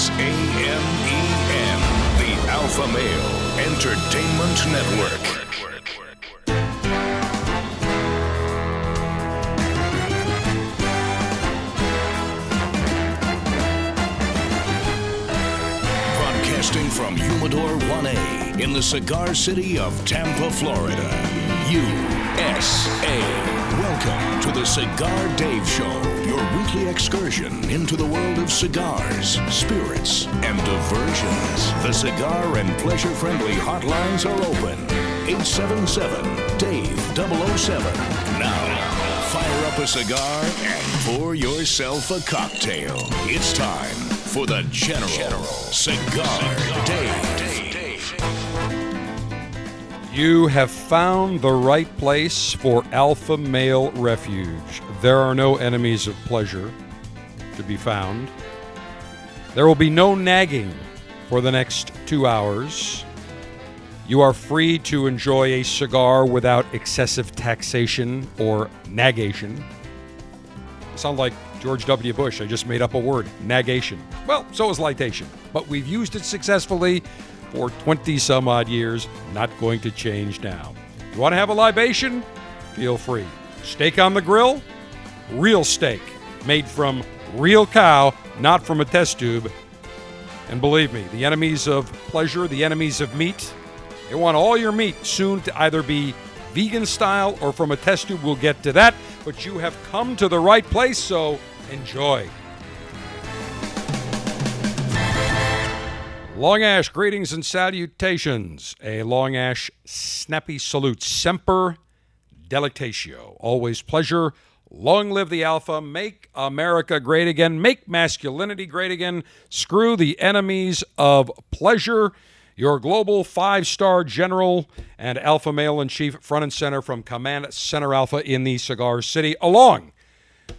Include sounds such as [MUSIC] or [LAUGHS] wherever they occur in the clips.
is AMEN, the Alpha Male Entertainment Network. Broadcasting from Humidor 1A in the cigar city of Tampa, Florida. USA. Welcome to the Cigar Dave Show, your weekly excursion into the world of cigars, spirits, and diversions. The cigar and pleasure friendly hotlines are open. 877 Dave 007. Now, fire up a cigar and pour yourself a cocktail. It's time for the General, Cigar, Dave. You have found the right place for Alpha Male Refuge. There are no enemies of pleasure to be found. There will be no nagging for the next two hours. You are free to enjoy a cigar without excessive taxation or nagation. Sound like George W. Bush. I just made up a word, nagation. Well, so is lightation, but we've used it successfully for 20 some odd years. Not going to change now. You want to have a libation? Feel free. Steak on the grill? Real steak, made from real cow, not from a test tube. And believe me, the enemies of pleasure, the enemies of meat, they want all your meat soon to either be vegan style or from a test tube. We'll get to that. But you have come to the right place, so enjoy. Long Ash, greetings and salutations. A Long Ash snappy salute. Semper delectatio. Always pleasure. Long live the Alpha. Make America great again. Make masculinity great again. Screw the enemies of pleasure. Your global five star general and alpha male in chief, front and center from Command Center Alpha in the Cigar City, along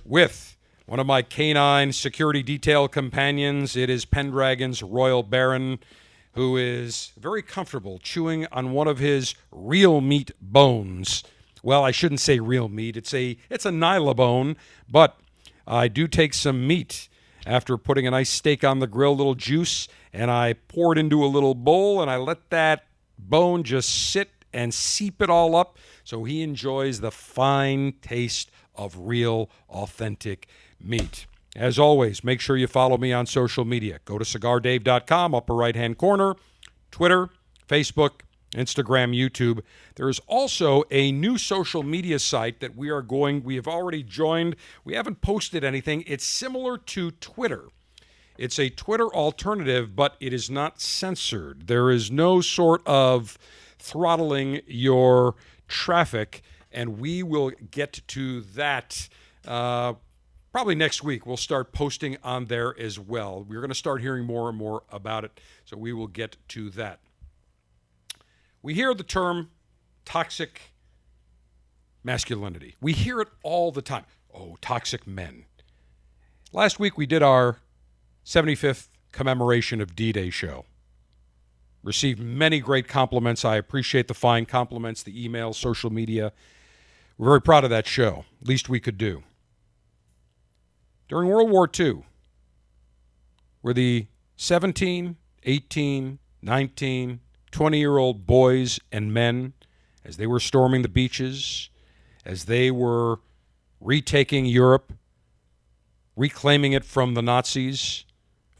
with one of my canine security detail companions. It is Pendragon's Royal Baron, who is very comfortable chewing on one of his real meat bones. Well, I shouldn't say real meat. It's a it's a Nylabone, but I do take some meat after putting a nice steak on the grill, little juice, and I pour it into a little bowl and I let that bone just sit and seep it all up so he enjoys the fine taste of real, authentic meat. As always, make sure you follow me on social media. Go to cigardave.com, upper right hand corner, Twitter, Facebook, Instagram, YouTube. There is also a new social media site that we are going, we have already joined. We haven't posted anything. It's similar to Twitter. It's a Twitter alternative, but it is not censored. There is no sort of throttling your traffic, and we will get to that uh, probably next week. We'll start posting on there as well. We're going to start hearing more and more about it, so we will get to that. We hear the term toxic masculinity. We hear it all the time. Oh, toxic men. Last week we did our 75th commemoration of D Day show. Received many great compliments. I appreciate the fine compliments, the emails, social media. We're very proud of that show. Least we could do. During World War II, were the 17, 18, 19, 20 year old boys and men, as they were storming the beaches, as they were retaking Europe, reclaiming it from the Nazis,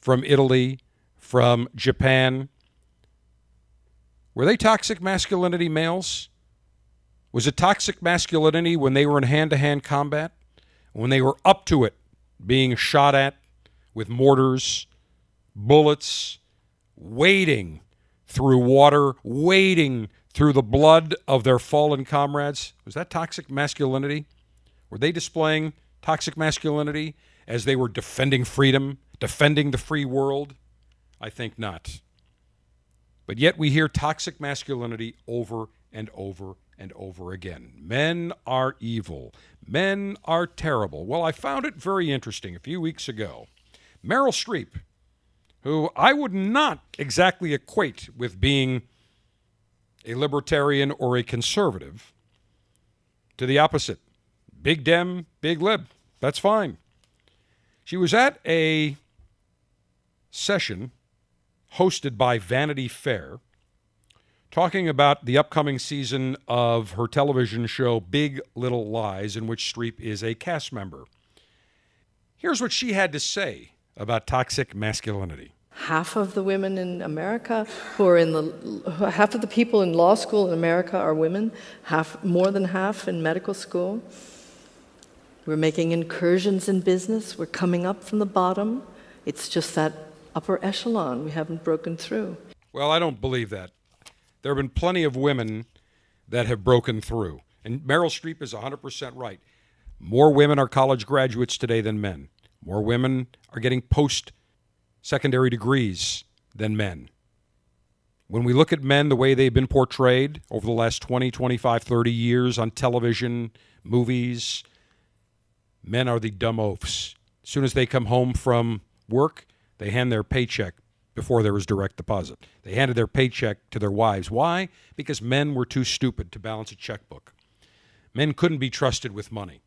from Italy, from Japan. Were they toxic masculinity males? Was it toxic masculinity when they were in hand to hand combat? When they were up to it, being shot at with mortars, bullets, wading through water, wading through the blood of their fallen comrades? Was that toxic masculinity? Were they displaying toxic masculinity as they were defending freedom, defending the free world? I think not. But yet we hear toxic masculinity over and over and over again. Men are evil. Men are terrible. Well, I found it very interesting a few weeks ago. Meryl Streep, who I would not exactly equate with being a libertarian or a conservative, to the opposite. Big Dem, big lib. That's fine. She was at a session hosted by Vanity Fair talking about the upcoming season of her television show Big Little Lies, in which Streep is a cast member. Here's what she had to say about toxic masculinity. Half of the women in America who are in the half of the people in law school in America are women, half more than half in medical school. We're making incursions in business. We're coming up from the bottom. It's just that upper echelon we haven't broken through. Well, I don't believe that. There have been plenty of women that have broken through. And Meryl Streep is 100% right. More women are college graduates today than men. More women are getting post secondary degrees than men. When we look at men the way they've been portrayed over the last 20, 25, 30 years on television, movies, men are the dumb oafs. As soon as they come home from work, they hand their paycheck before there was direct deposit. They handed their paycheck to their wives. Why? Because men were too stupid to balance a checkbook. Men couldn't be trusted with money.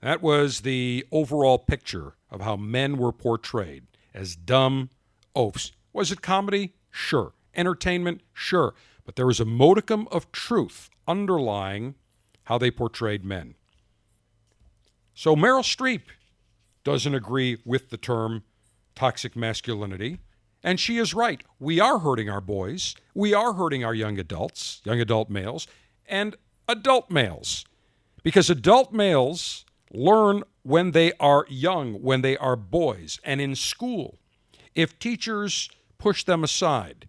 That was the overall picture of how men were portrayed as dumb oafs. Was it comedy? Sure. Entertainment? Sure. But there was a modicum of truth underlying how they portrayed men. So Meryl Streep doesn't agree with the term toxic masculinity. And she is right. We are hurting our boys. We are hurting our young adults, young adult males, and adult males. Because adult males learn when they are young, when they are boys, and in school. If teachers push them aside,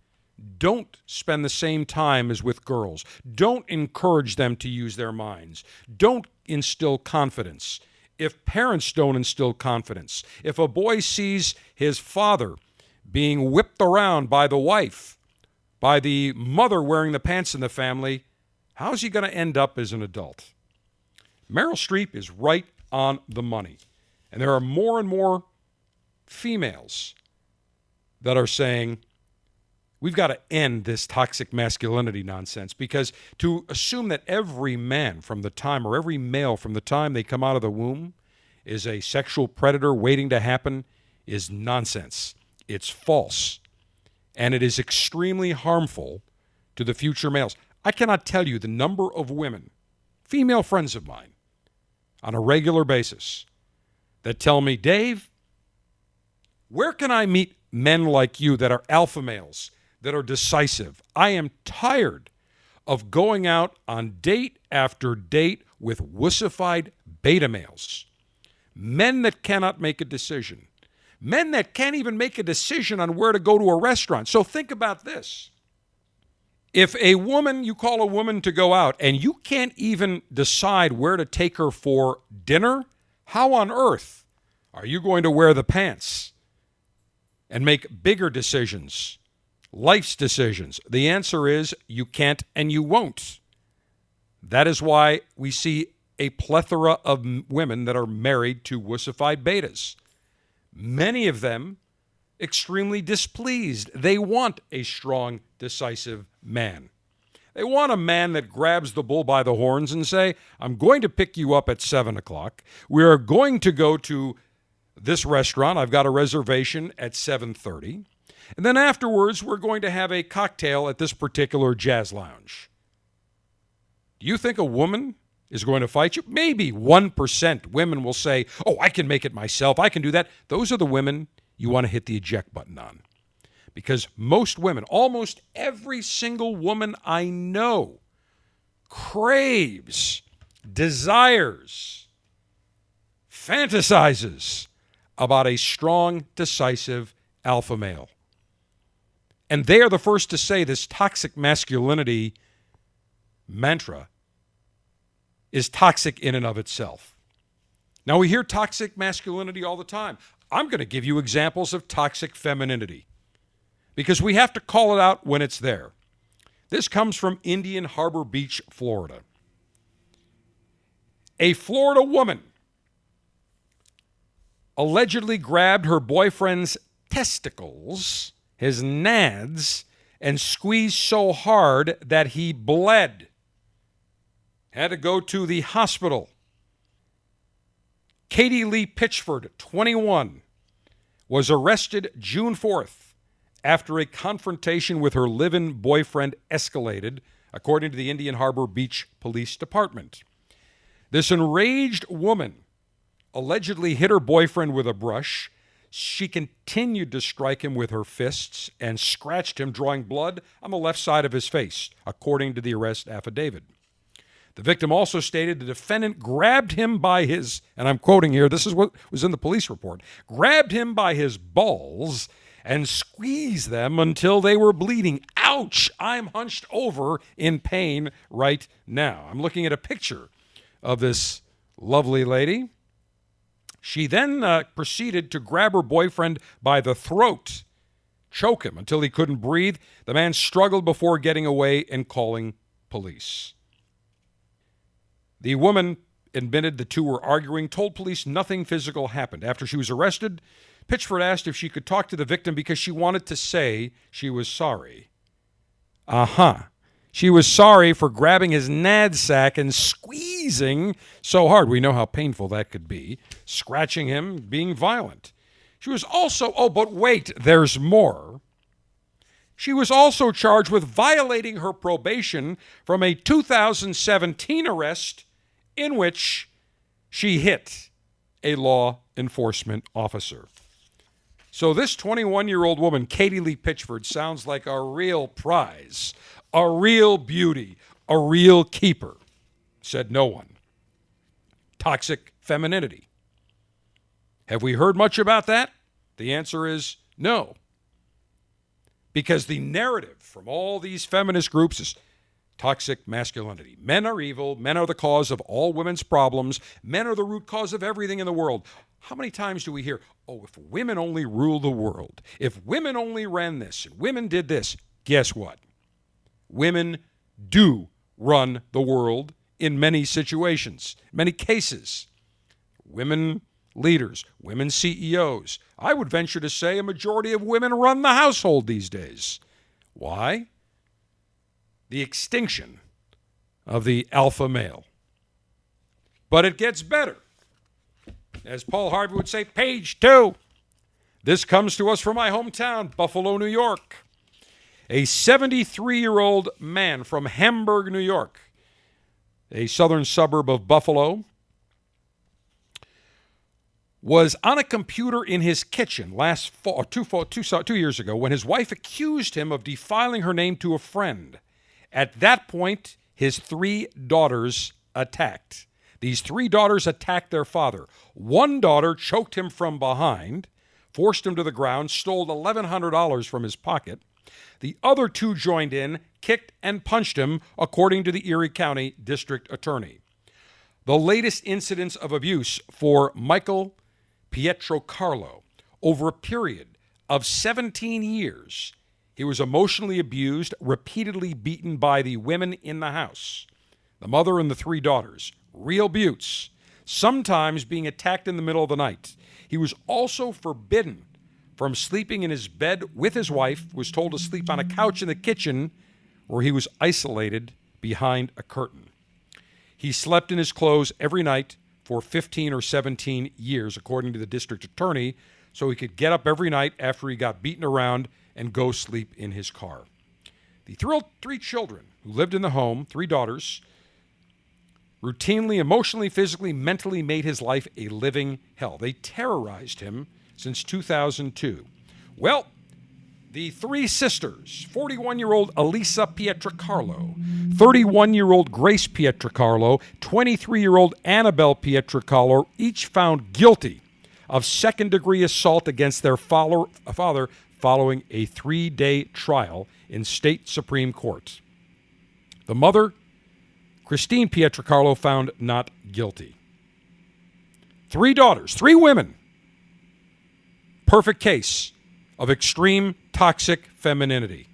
don't spend the same time as with girls. Don't encourage them to use their minds. Don't instill confidence. If parents don't instill confidence, if a boy sees his father being whipped around by the wife, by the mother wearing the pants in the family, how's he going to end up as an adult? Meryl Streep is right on the money. And there are more and more females that are saying, we've got to end this toxic masculinity nonsense because to assume that every man from the time or every male from the time they come out of the womb is a sexual predator waiting to happen is nonsense. It's false. And it is extremely harmful to the future males. I cannot tell you the number of women, female friends of mine, on a regular basis that tell me, Dave, where can I meet men like you that are alpha males, that are decisive? I am tired of going out on date after date with wussified beta males, men that cannot make a decision, men that can't even make a decision on where to go to a restaurant. So think about this. If a woman, you call a woman to go out and you can't even decide where to take her for dinner, how on earth are you going to wear the pants and make bigger decisions, life's decisions? The answer is you can't and you won't. That is why we see a plethora of women that are married to wussified betas many of them extremely displeased. They want a strong, decisive man. They want a man that grabs the bull by the horns and say, I'm going to pick you up at seven o'clock. We are going to go to this restaurant. I've got a reservation at 7:30. And then afterwards, we're going to have a cocktail at this particular jazz lounge. Do you think a woman is going to fight you. Maybe 1% women will say, Oh, I can make it myself. I can do that. Those are the women you want to hit the eject button on. Because most women, almost every single woman I know, craves, desires, fantasizes about a strong, decisive alpha male. And they are the first to say this toxic masculinity mantra is toxic in and of itself. Now, we hear toxic masculinity all the time. I'm going to give you examples of toxic femininity because we have to call it out when it's there. This comes from Indian Harbor Beach, Florida. A Florida woman allegedly grabbed her boyfriend's testicles, his nads, and squeezed so hard that he bled had to go to the hospital. Katie Lee Pitchford, 21, was arrested June 4th after a confrontation with her live in boyfriend escalated, according to the Indian Harbor Beach Police Department. This enraged woman allegedly hit her boyfriend with a brush. She continued to strike him with her fists and scratched him, drawing blood on the left side of his face, according to the arrest affidavit. The victim also stated the defendant grabbed him by his, and I'm quoting here, this is what was in the police report, grabbed him by his balls and squeezed them until they were bleeding. Ouch! I'm hunched over in pain right now. I'm looking at a picture of this lovely lady. She then uh, proceeded to grab her boyfriend by the throat, choke him until he couldn't breathe. The man struggled before getting away and calling police. The woman admitted the two were arguing, told police nothing physical happened. After she was arrested, Pitchford asked if she could talk to the victim because she wanted to say she was sorry. Uh huh. She was sorry for grabbing his sack and squeezing so hard. We know how painful that could be, scratching him, being violent. She was also, oh, but wait, there's more. She was also charged with violating her probation from a 2017 arrest in which she hit a law enforcement officer. So, this 21 year old woman, Katie Lee Pitchford, sounds like a real prize, a real beauty, a real keeper, said no one. Toxic femininity. Have we heard much about that? The answer is no. Because the narrative from all these feminist groups is toxic masculinity. Men are evil. Men are the cause of all women's problems. Men are the root cause of everything in the world. How many times do we hear, oh, if women only rule the world, if women only ran this, and women did this? Guess what? Women do run the world in many situations, many cases. Women leaders, women CEOs. I would venture to say a majority of women run the household these days. Why? The extinction of the alpha male. But it gets better. As Paul Harvey would say, page two. This comes to us from my hometown, Buffalo, New York. A 73 year old man from Hamburg, New York, a southern suburb of Buffalo, was on a computer in his kitchen last fall, two, two, two years ago when his wife accused him of defiling her name to a friend. At that point, his three daughters attacked. These three daughters attacked their father. One daughter choked him from behind, forced him to the ground, stole $1,100 from his pocket. The other two joined in, kicked, and punched him, according to the Erie County District Attorney. The latest incidents of abuse for Michael Pietrocarlo over a period of 17 years he was emotionally abused, repeatedly beaten by the women in the house, the mother and the three daughters. Real beauts. Sometimes being attacked in the middle of the night. He was also forbidden from sleeping in his bed with his wife, was told to sleep on a couch in the kitchen where he was isolated behind a curtain. He slept in his clothes every night for 15 or 17 years, according to the district attorney, so he could get up every night after he got beaten around and go sleep in his car. The three children who lived in the home, three daughters, routinely, emotionally, physically, mentally made his life a living hell. They terrorized him since 2002. Well, the three sisters 41 year old Elisa Pietrocarlo, 31 year old Grace Pietrocarlo, 23 year old Annabelle Pietrocarlo, each found guilty of second degree assault against their father following a three day trial in state Supreme Court. The mother, Christine Pietrocarlo, found not guilty. Three daughters, three women. Perfect case of extreme toxic femininity.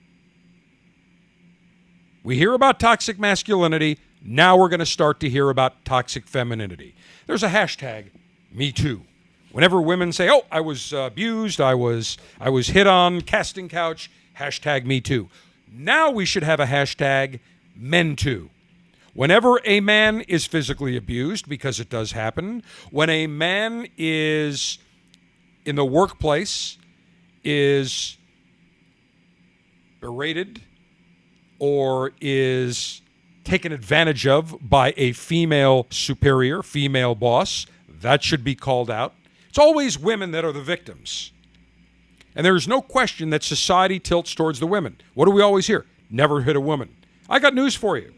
We hear about toxic masculinity. Now we're going to start to hear about toxic femininity. There's a hashtag, Me Too. Whenever women say, "Oh, I was uh, abused, I was I was hit on, casting couch," hashtag Me Too. Now we should have a hashtag Men Too. Whenever a man is physically abused, because it does happen, when a man is in the workplace is berated or is taken advantage of by a female superior, female boss, that should be called out. It's always women that are the victims. And there's no question that society tilts towards the women. What do we always hear? Never hit a woman. I got news for you.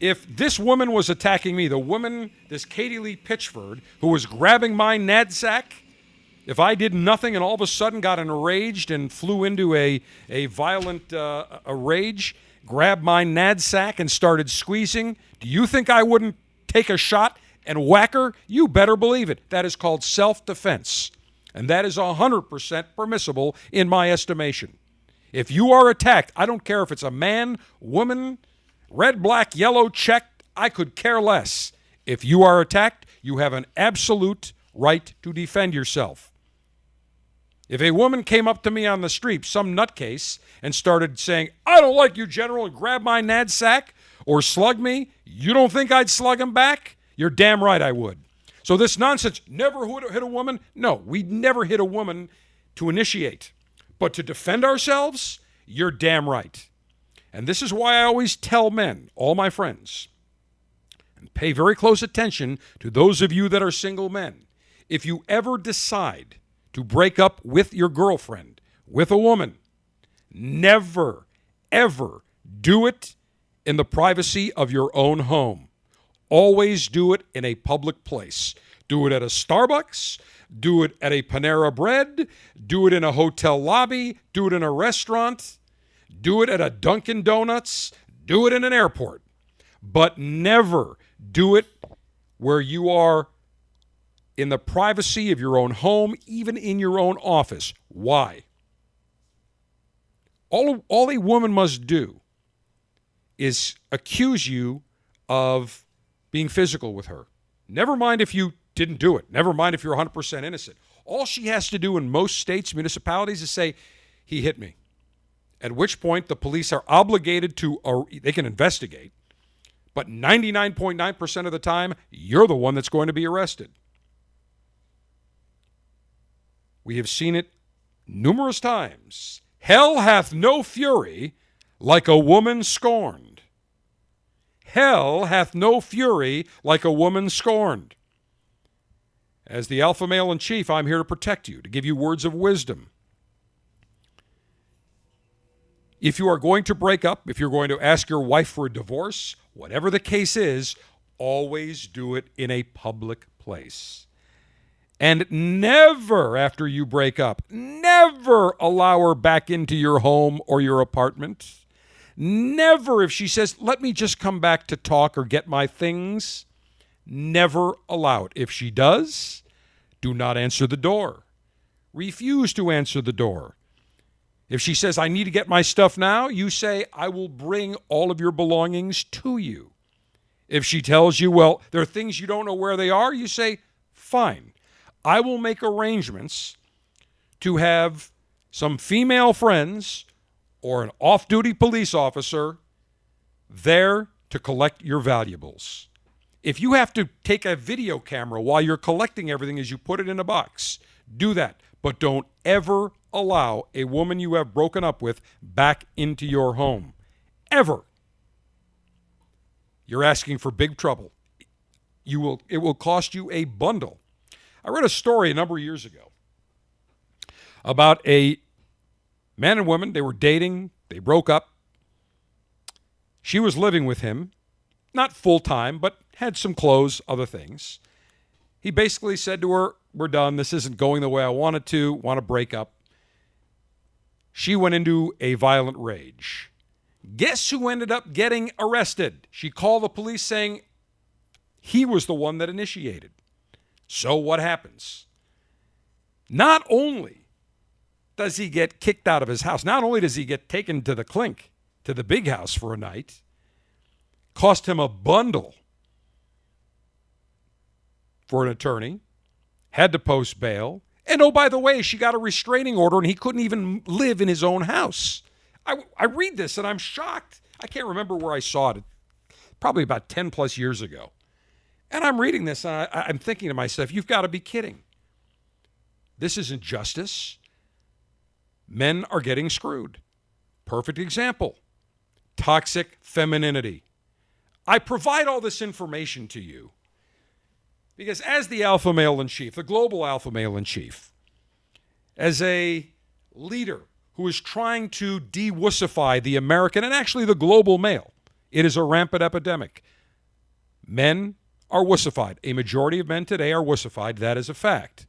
If this woman was attacking me, the woman, this Katie Lee Pitchford, who was grabbing my NADSAC, if I did nothing and all of a sudden got enraged and flew into a, a violent uh, a rage, grabbed my NADSAC and started squeezing, do you think I wouldn't take a shot and whacker. You better believe it. That is called self defense. And that is 100% permissible in my estimation. If you are attacked, I don't care if it's a man, woman, red, black, yellow, checked, I could care less. If you are attacked, you have an absolute right to defend yourself. If a woman came up to me on the street, some nutcase, and started saying, I don't like you, General, and grab my NADSAC or slug me, you don't think I'd slug him back? You're damn right I would. So this nonsense, never hit a woman? No, we never hit a woman to initiate. But to defend ourselves, you're damn right. And this is why I always tell men, all my friends, and pay very close attention to those of you that are single men. If you ever decide to break up with your girlfriend, with a woman, never, ever do it in the privacy of your own home. Always do it in a public place. Do it at a Starbucks, do it at a Panera Bread, do it in a hotel lobby, do it in a restaurant, do it at a Dunkin' Donuts, do it in an airport. But never do it where you are in the privacy of your own home, even in your own office. Why? All, all a woman must do is accuse you of being physical with her. Never mind if you didn't do it. Never mind if you're 100% innocent. All she has to do in most states, municipalities, is say, he hit me. At which point the police are obligated to, uh, they can investigate, but 99.9% of the time, you're the one that's going to be arrested. We have seen it numerous times. Hell hath no fury like a woman scorned. Hell hath no fury like a woman scorned. As the alpha male in chief, I'm here to protect you, to give you words of wisdom. If you are going to break up, if you're going to ask your wife for a divorce, whatever the case is, always do it in a public place. And never, after you break up, never allow her back into your home or your apartment. Never, if she says, let me just come back to talk or get my things, never allow it. If she does, do not answer the door. Refuse to answer the door. If she says, I need to get my stuff now, you say, I will bring all of your belongings to you. If she tells you, well, there are things you don't know where they are, you say, fine. I will make arrangements to have some female friends or an off duty police officer there to collect your valuables. If you have to take a video camera while you're collecting everything as you put it in a box, do that. But don't ever allow a woman you have broken up with back into your home. Ever. You're asking for big trouble. You will it will cost you a bundle I read a story a number of years ago about a man and woman. They were dating, they broke up. She was living with him, not full time, but had some clothes, other things. He basically said to her, We're done. This isn't going the way I wanted to, want to break up. She went into a violent rage. Guess who ended up getting arrested? She called the police saying he was the one that initiated. So what happens? Not only does he get kicked out of his house, not only does he get taken to the clink, to the big house for a night, cost him a bundle for an attorney, had to post bail, and oh, by the way, she got a restraining order and he couldn't even live in his own house. I, I read this and I'm shocked. I can't remember where I saw it, probably about 10 plus years ago. And I'm reading this and I, am thinking to myself, you've got to be kidding. This isn't justice. Men are getting screwed. Perfect example toxic femininity. I provide all this information to you because, as the alpha male in chief, the global alpha male in chief, as a leader who is trying to de wussify the American and actually the global male, it is a rampant epidemic. Men are wussified. A majority of men today are wussified. That is a fact.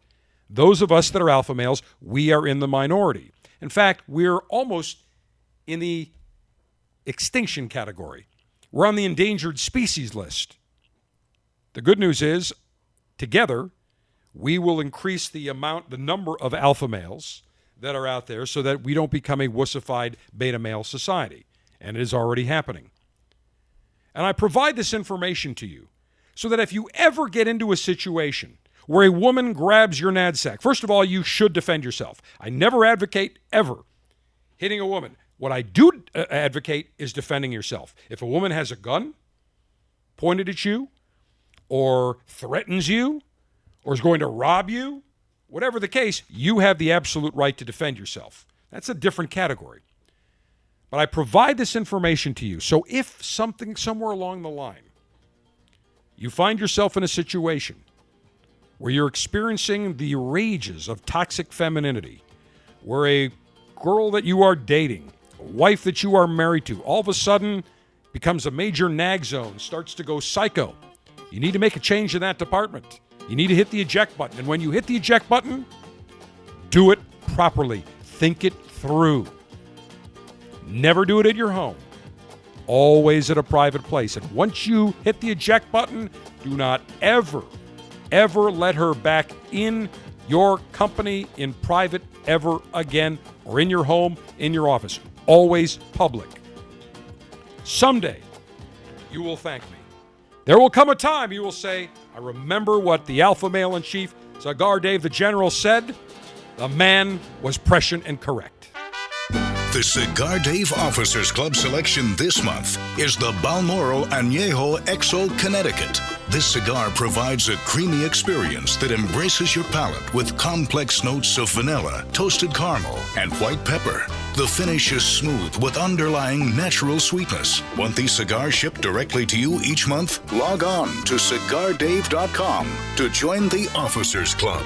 Those of us that are alpha males, we are in the minority. In fact, we're almost in the extinction category. We're on the endangered species list. The good news is, together, we will increase the amount, the number of alpha males that are out there so that we don't become a wussified beta male society. And it is already happening. And I provide this information to you so that if you ever get into a situation where a woman grabs your NADSAC, first of all, you should defend yourself. I never advocate ever hitting a woman. What I do uh, advocate is defending yourself. If a woman has a gun pointed at you, or threatens you, or is going to rob you, whatever the case, you have the absolute right to defend yourself. That's a different category. But I provide this information to you. So if something somewhere along the line, you find yourself in a situation where you're experiencing the rages of toxic femininity, where a girl that you are dating a wife that you are married to all of a sudden becomes a major nag zone, starts to go psycho, you need to make a change in that department. You need to hit the eject button. And when you hit the eject button, do it properly. Think it through. Never do it at your home. Always at a private place. And once you hit the eject button, do not ever, ever let her back in your company in private ever again or in your home, in your office always public. Someday, you will thank me. There will come a time you will say, I remember what the alpha male in chief, Cigar Dave the General, said. The man was prescient and correct. The Cigar Dave Officers Club selection this month is the Balmoral Añejo XO Connecticut. This cigar provides a creamy experience that embraces your palate with complex notes of vanilla, toasted caramel, and white pepper. The finish is smooth with underlying natural sweetness. Want these cigars shipped directly to you each month? Log on to cigardave.com to join the Officers Club.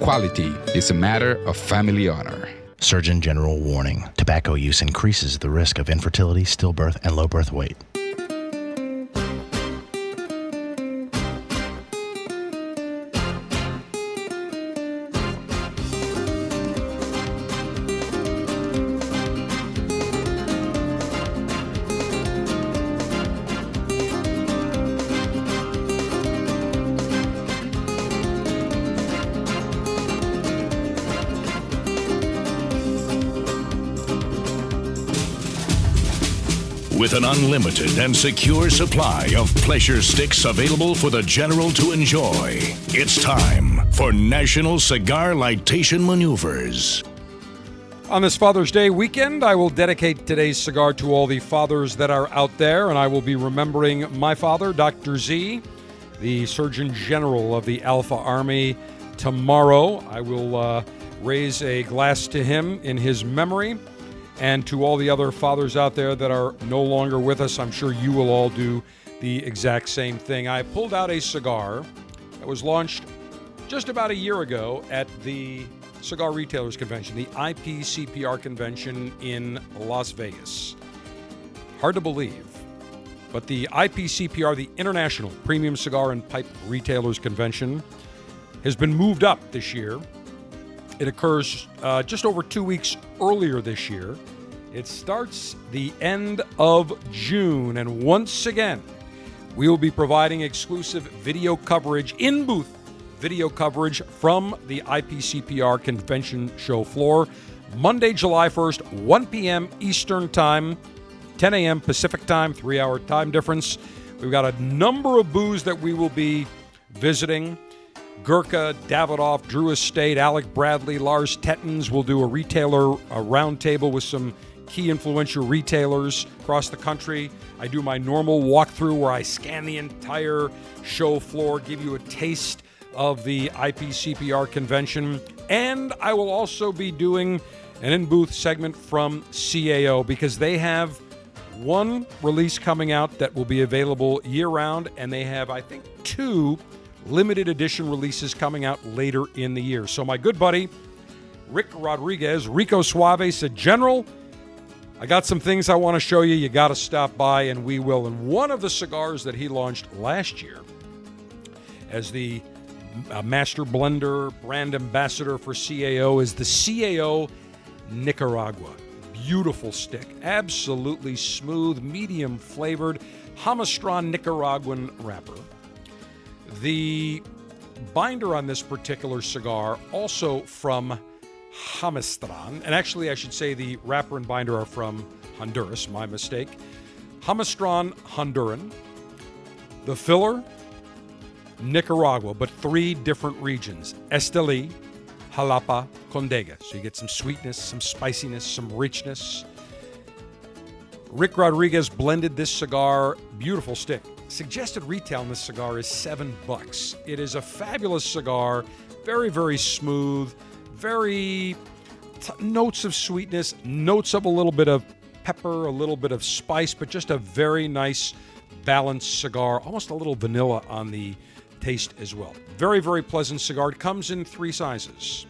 quality is a matter of family honor. Surgeon General warning tobacco use increases the risk of infertility, stillbirth, and low birth weight. An unlimited and secure supply of pleasure sticks available for the general to enjoy, it's time for National Cigar Lightation Maneuvers. On this Father's Day weekend, I will dedicate today's cigar to all the fathers that are out there, and I will be remembering my father, Dr. Z, the Surgeon General of the Alpha Army. Tomorrow, I will uh, raise a glass to him in his memory. And to all the other fathers out there that are no longer with us, I'm sure you will all do the exact same thing. I pulled out a cigar that was launched just about a year ago at the Cigar Retailers Convention, the IPCPR convention in Las Vegas. Hard to believe, but the IPCPR, the International Premium Cigar and Pipe Retailers Convention, has been moved up this year. It occurs uh, just over two weeks earlier this year. It starts the end of June, and once again, we will be providing exclusive video coverage in booth video coverage from the IPCPR convention show floor. Monday, July 1st, 1 p.m. Eastern Time, 10 a.m. Pacific Time, three hour time difference. We've got a number of booths that we will be visiting. Gurkha, Davidoff, Drew Estate, Alec Bradley, Lars Tettens will do a retailer a roundtable with some key influential retailers across the country. I do my normal walkthrough where I scan the entire show floor, give you a taste of the IPCPR convention. And I will also be doing an in booth segment from CAO because they have one release coming out that will be available year round, and they have, I think, two limited edition releases coming out later in the year. So, my good buddy, Rick Rodriguez, Rico Suave, said, General, I got some things I want to show you. You got to stop by, and we will. And one of the cigars that he launched last year as the uh, master blender, brand ambassador for CAO, is the CAO Nicaragua. Beautiful stick, absolutely smooth, medium flavored, Jamastran Nicaraguan wrapper. The binder on this particular cigar, also from Jamastran, and actually, I should say the wrapper and binder are from Honduras, my mistake. Jamastran Honduran. The filler, Nicaragua, but three different regions Esteli, Jalapa, Condega. So you get some sweetness, some spiciness, some richness. Rick Rodriguez blended this cigar, beautiful stick. Suggested retail on this cigar is seven bucks. It is a fabulous cigar, very, very smooth, very t- notes of sweetness, notes of a little bit of pepper, a little bit of spice, but just a very nice balanced cigar, almost a little vanilla on the taste as well. Very, very pleasant cigar. It comes in three sizes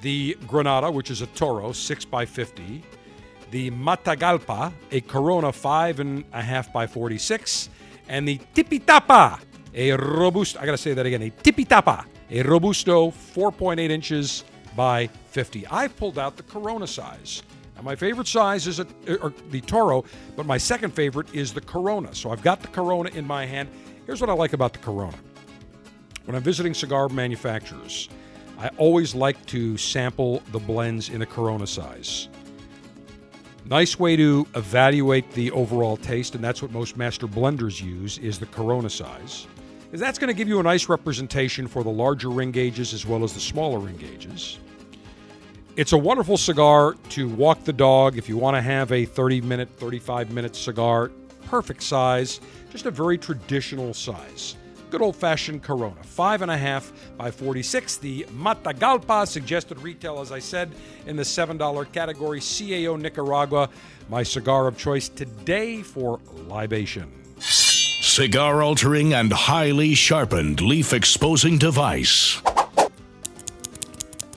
the Granada, which is a Toro, 6 by 50 the Matagalpa, a Corona 5 and a half by 46, and the Tipitapa, a robust, I gotta say that again, a Tipitapa, a Robusto 4.8 inches by 50. I've pulled out the Corona size. Now, my favorite size is a, or the Toro, but my second favorite is the Corona. So I've got the Corona in my hand. Here's what I like about the Corona. When I'm visiting cigar manufacturers, I always like to sample the blends in a Corona size. Nice way to evaluate the overall taste, and that's what most master blenders use, is the Corona size. Because that's going to give you a nice representation for the larger ring gauges as well as the smaller ring gauges. It's a wonderful cigar to walk the dog if you want to have a 30 minute, 35 minute cigar. Perfect size, just a very traditional size good old fashioned Corona. Five and a half by 46. The Matagalpa suggested retail, as I said, in the $7 category. CAO Nicaragua, my cigar of choice today for libation. Cigar altering and highly sharpened leaf exposing device.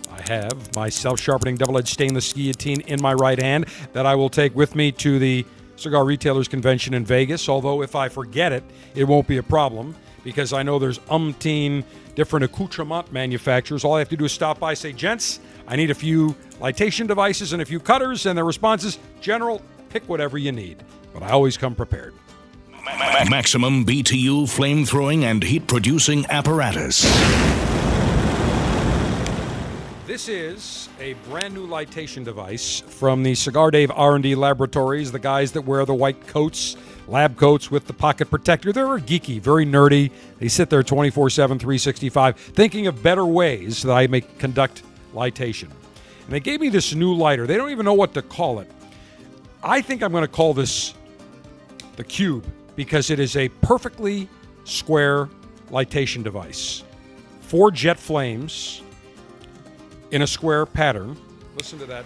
I have my self sharpening double edged stainless guillotine in my right hand that I will take with me to the Cigar Retailers Convention in Vegas. Although, if I forget it, it won't be a problem because I know there's umpteen different accoutrement manufacturers. All I have to do is stop by, say, gents, I need a few lightation devices and a few cutters, and their response is, General, pick whatever you need. But I always come prepared. Maximum BTU flame throwing and heat producing apparatus. This is a brand new litation device from the Cigar Dave R&D Laboratories, the guys that wear the white coats lab coats with the pocket protector. They're geeky, very nerdy. They sit there 24 7, 365, thinking of better ways that I may conduct lightation. And they gave me this new lighter. They don't even know what to call it. I think I'm going to call this the Cube because it is a perfectly square lightation device. Four jet flames in a square pattern. Listen to that.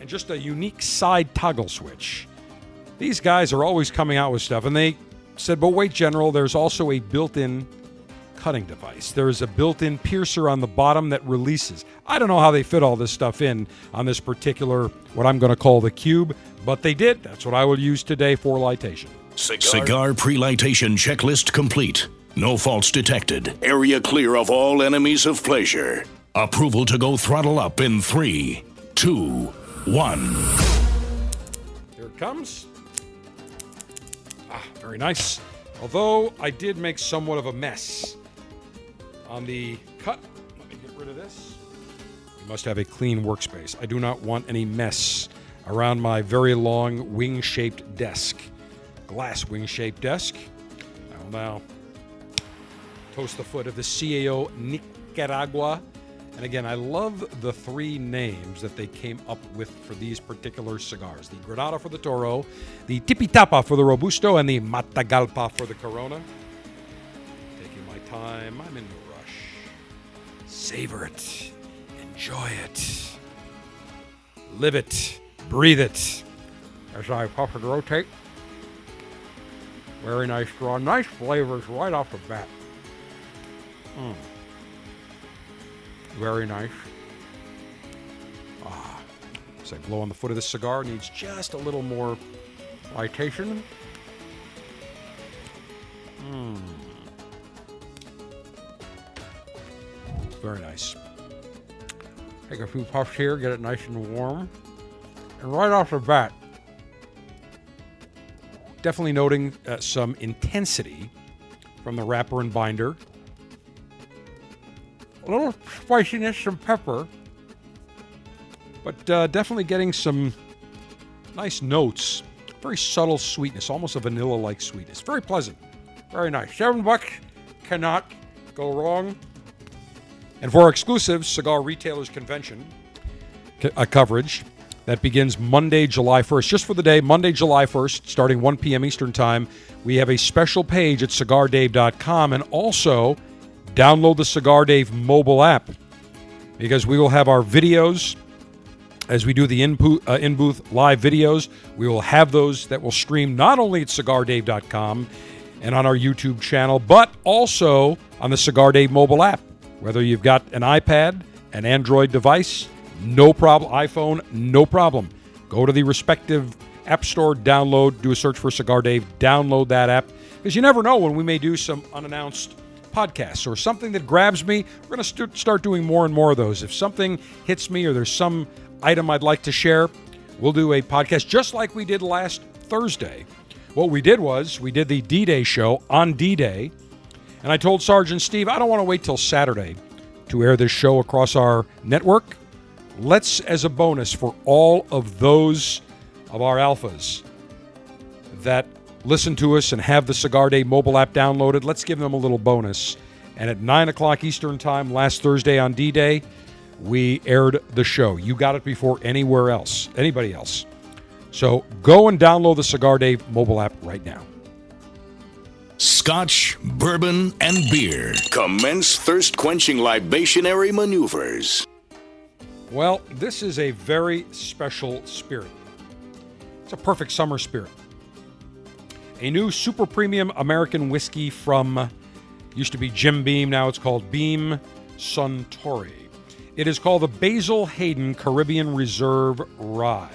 and just a unique side toggle switch. These guys are always coming out with stuff, and they said, but wait, General, there's also a built in cutting device. There is a built in piercer on the bottom that releases. I don't know how they fit all this stuff in on this particular, what I'm going to call the cube, but they did. That's what I will use today for lightation. Cigar, Cigar pre-lightation checklist complete. No faults detected. Area clear of all enemies of pleasure. Approval to go throttle up in three, two, one. Here it comes. Very nice. Although I did make somewhat of a mess on the cut. Let me get rid of this. We must have a clean workspace. I do not want any mess around my very long wing shaped desk. Glass wing shaped desk. I will now toast the foot of the CAO Nicaragua. And again, I love the three names that they came up with for these particular cigars the Granada for the Toro, the Tipitapa for the Robusto, and the Matagalpa for the Corona. Taking my time, I'm in no rush. Savor it, enjoy it, live it, breathe it. As I puff and rotate, very nice draw, nice flavors right off the bat. Mm. Very nice. Ah, as I blow on the foot of this cigar, needs just a little more lightation. Mm. Very nice. Take a few puffs here, get it nice and warm. And right off the bat, definitely noting uh, some intensity from the wrapper and binder a little spiciness, some pepper, but uh, definitely getting some nice notes. Very subtle sweetness, almost a vanilla like sweetness. Very pleasant. Very nice. Seven bucks cannot go wrong. And for our exclusive Cigar Retailers Convention uh, coverage, that begins Monday, July 1st. Just for the day, Monday, July 1st, starting 1 p.m. Eastern Time, we have a special page at cigardave.com and also Download the Cigar Dave mobile app because we will have our videos as we do the in, uh, in booth live videos. We will have those that will stream not only at cigardave.com and on our YouTube channel, but also on the Cigar Dave mobile app. Whether you've got an iPad, an Android device, no problem. iPhone, no problem. Go to the respective app store, download, do a search for Cigar Dave, download that app because you never know when we may do some unannounced podcasts or something that grabs me, we're going to st- start doing more and more of those. If something hits me or there's some item I'd like to share, we'll do a podcast just like we did last Thursday. What we did was we did the D Day show on D Day, and I told Sergeant Steve, I don't want to wait till Saturday to air this show across our network. Let's, as a bonus for all of those of our alphas that listen to us and have the Cigar Dave mobile app downloaded, let's give them a little bonus. And at 9 o'clock Eastern Time last Thursday on D Day, we aired the show. You got it before anywhere else, anybody else. So go and download the Cigar Dave mobile app right now. Scotch, bourbon, and beer. Commence thirst quenching libationary maneuvers. Well, this is a very special spirit. It's a perfect summer spirit a new super premium American whiskey from used to be Jim Beam, now it's called Beam Suntory. It is called the Basil Hayden Caribbean Reserve Rye.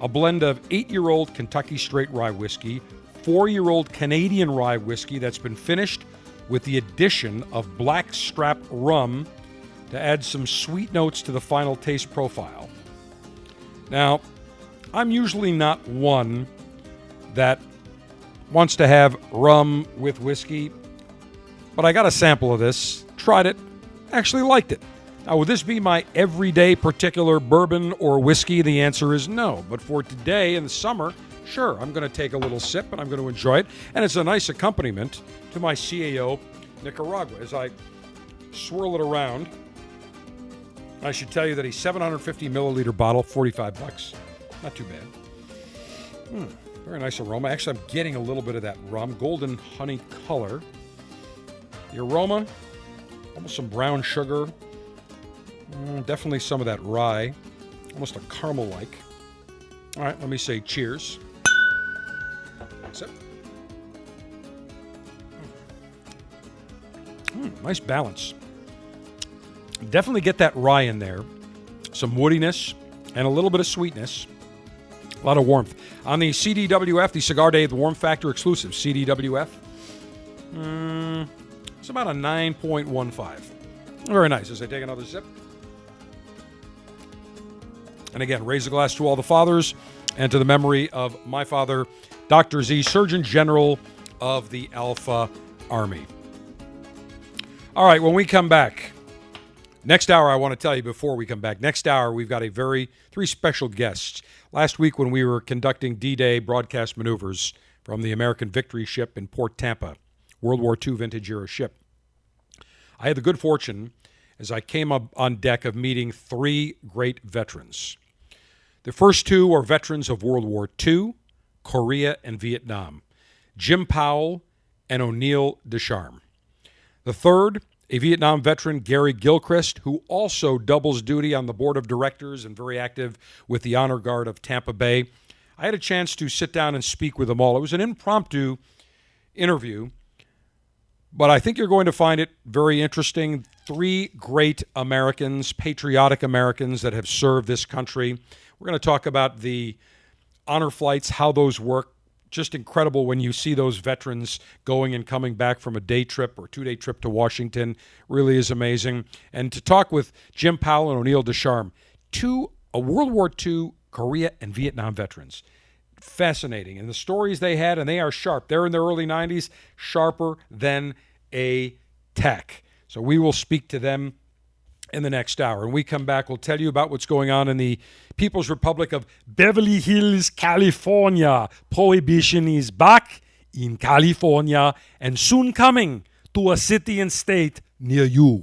A blend of eight year old Kentucky straight rye whiskey, four year old Canadian rye whiskey that's been finished with the addition of black strap rum to add some sweet notes to the final taste profile. Now, I'm usually not one that wants to have rum with whiskey, but I got a sample of this, tried it, actually liked it. Now, would this be my everyday particular bourbon or whiskey? The answer is no. But for today in the summer, sure, I'm going to take a little sip and I'm going to enjoy it. And it's a nice accompaniment to my CAO Nicaragua. As I swirl it around, I should tell you that a 750 milliliter bottle, 45 bucks. Not too bad. Hmm. Very nice aroma. Actually, I'm getting a little bit of that rum, golden honey color. The aroma, almost some brown sugar. Mm, definitely some of that rye. almost a caramel like. All right, let me say cheers. Sip. Mm, nice balance. Definitely get that rye in there, some woodiness, and a little bit of sweetness. A lot of warmth. On the CDWF, the Cigar Dave, the Warm Factor exclusive, CDWF, mm, it's about a 9.15. Very nice. As I take another sip. And again, raise a glass to all the fathers and to the memory of my father, Dr. Z, Surgeon General of the Alpha Army. All right, when we come back, next hour, I want to tell you before we come back, next hour, we've got a very, three special guests. Last week, when we were conducting D Day broadcast maneuvers from the American Victory ship in Port Tampa, World War II vintage era ship, I had the good fortune as I came up on deck of meeting three great veterans. The first two are veterans of World War II, Korea, and Vietnam Jim Powell and O'Neill Ducharme. The third, a Vietnam veteran, Gary Gilchrist, who also doubles duty on the board of directors and very active with the Honor Guard of Tampa Bay. I had a chance to sit down and speak with them all. It was an impromptu interview, but I think you're going to find it very interesting. Three great Americans, patriotic Americans that have served this country. We're going to talk about the honor flights, how those work. Just incredible when you see those veterans going and coming back from a day trip or two day trip to Washington. Really is amazing. And to talk with Jim Powell and O'Neill Ducharme, two a World War II, Korea, and Vietnam veterans fascinating. And the stories they had, and they are sharp. They're in their early 90s, sharper than a tack. So we will speak to them in the next hour. And we come back, we'll tell you about what's going on in the People's Republic of Beverly Hills, California. Prohibition is back in California and soon coming to a city and state near you.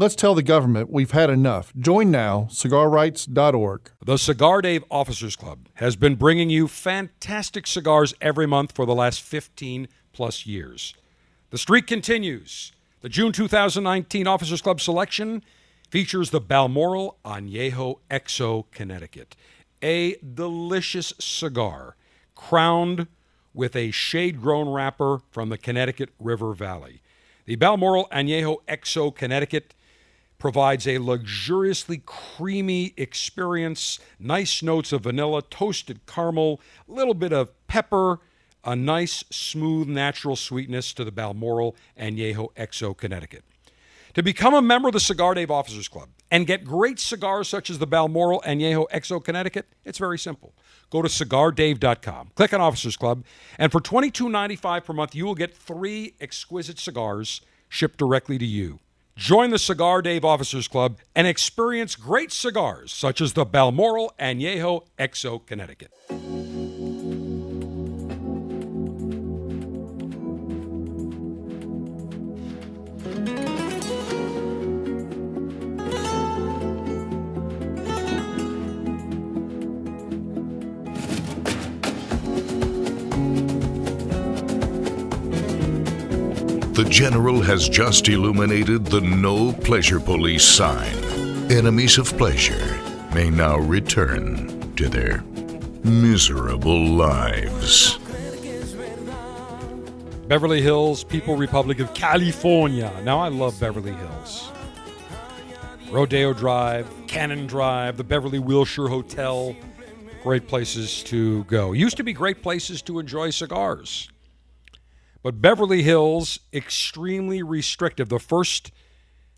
Let's tell the government we've had enough. Join now, cigarrights.org. The Cigar Dave Officers Club has been bringing you fantastic cigars every month for the last 15 plus years. The streak continues. The June 2019 Officers Club selection features the Balmoral Añejo XO Connecticut, a delicious cigar crowned with a shade grown wrapper from the Connecticut River Valley. The Balmoral Añejo XO Connecticut provides a luxuriously creamy experience, nice notes of vanilla, toasted caramel, a little bit of pepper, a nice, smooth, natural sweetness to the Balmoral Añejo XO Connecticut. To become a member of the Cigar Dave Officers Club and get great cigars such as the Balmoral Añejo XO Connecticut, it's very simple. Go to cigardave.com, click on Officers Club, and for $22.95 per month, you will get three exquisite cigars shipped directly to you. Join the Cigar Dave Officers Club and experience great cigars such as the Balmoral Añejo XO Connecticut. The General has just illuminated the No Pleasure Police sign. Enemies of pleasure may now return to their miserable lives. Beverly Hills, People Republic of California. Now, I love Beverly Hills. Rodeo Drive, Cannon Drive, the Beverly Wilshire Hotel. Great places to go. Used to be great places to enjoy cigars. But Beverly Hills, extremely restrictive. The first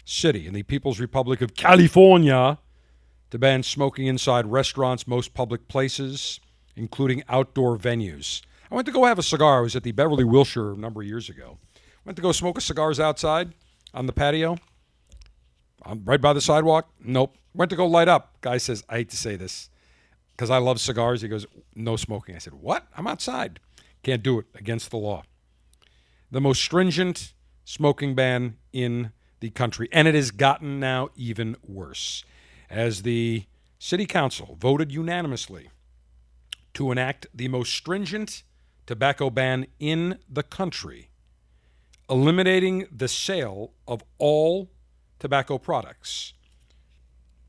city in the People's Republic of California to ban smoking inside restaurants, most public places, including outdoor venues. I went to go have a cigar. I was at the Beverly Wilshire a number of years ago. Went to go smoke a cigars outside on the patio, right by the sidewalk. Nope. Went to go light up. Guy says, I hate to say this because I love cigars. He goes, no smoking. I said, what? I'm outside. Can't do it against the law. The most stringent smoking ban in the country. And it has gotten now even worse as the city council voted unanimously to enact the most stringent tobacco ban in the country, eliminating the sale of all tobacco products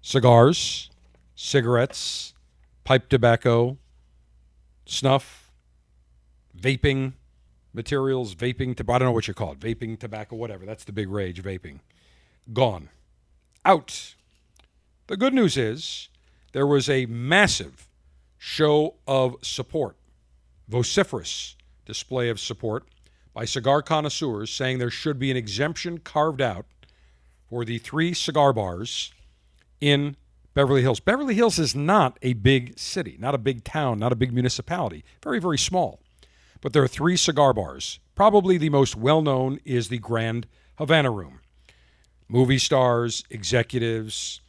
cigars, cigarettes, pipe tobacco, snuff, vaping materials, vaping, I don't know what you call it, vaping, tobacco, whatever. That's the big rage, vaping. Gone. Out. The good news is there was a massive show of support, vociferous display of support by cigar connoisseurs saying there should be an exemption carved out for the three cigar bars in Beverly Hills. Beverly Hills is not a big city, not a big town, not a big municipality, very, very small. But there are three cigar bars. Probably the most well known is the Grand Havana Room. Movie stars, executives,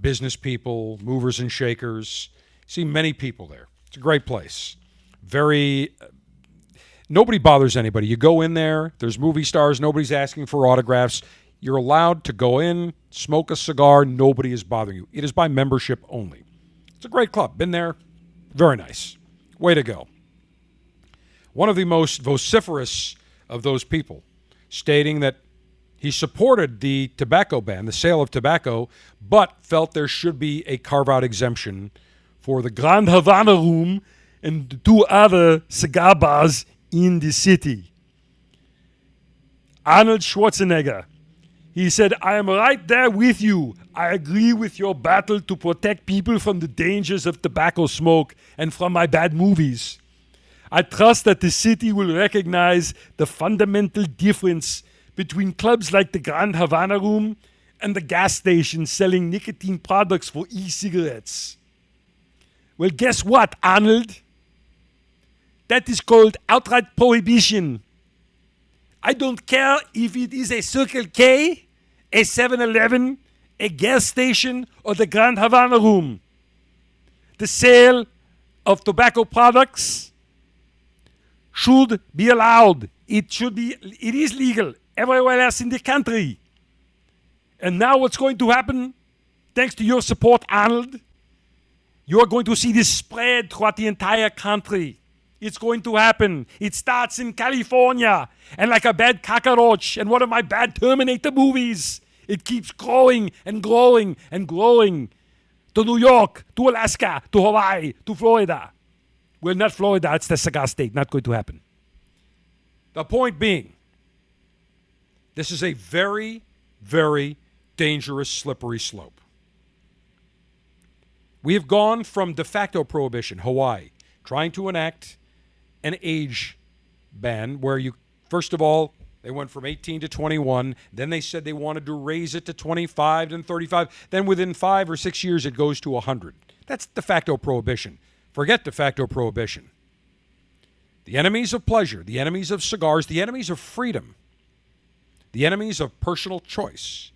business people, movers and shakers. See many people there. It's a great place. Very uh, nobody bothers anybody. You go in there, there's movie stars, nobody's asking for autographs. You're allowed to go in, smoke a cigar, nobody is bothering you. It is by membership only. It's a great club. Been there. Very nice. Way to go. One of the most vociferous of those people stating that he supported the tobacco ban, the sale of tobacco, but felt there should be a carve out exemption for the Grand Havana Room and two other cigar bars in the city. Arnold Schwarzenegger. He said, I am right there with you. I agree with your battle to protect people from the dangers of tobacco smoke and from my bad movies. I trust that the city will recognize the fundamental difference between clubs like the Grand Havana Room and the gas station selling nicotine products for e cigarettes. Well, guess what, Arnold? That is called outright prohibition. I don't care if it is a Circle K, a 7 Eleven, a gas station, or the Grand Havana Room. The sale of tobacco products should be allowed. It should be, it is legal everywhere else in the country. And now what's going to happen, thanks to your support, Arnold, you're going to see this spread throughout the entire country. It's going to happen. It starts in California, and like a bad cockroach and one of my bad Terminator movies, it keeps growing and growing and growing to New York, to Alaska, to Hawaii, to Florida. Well, not Florida, it's the cigar state. Not going to happen. The point being, this is a very, very dangerous, slippery slope. We have gone from de facto prohibition, Hawaii, trying to enact an age ban where you, first of all, they went from 18 to 21. Then they said they wanted to raise it to 25 and 35. Then within five or six years, it goes to 100. That's de facto prohibition. Forget de facto prohibition. The enemies of pleasure, the enemies of cigars, the enemies of freedom the enemies of personal choice,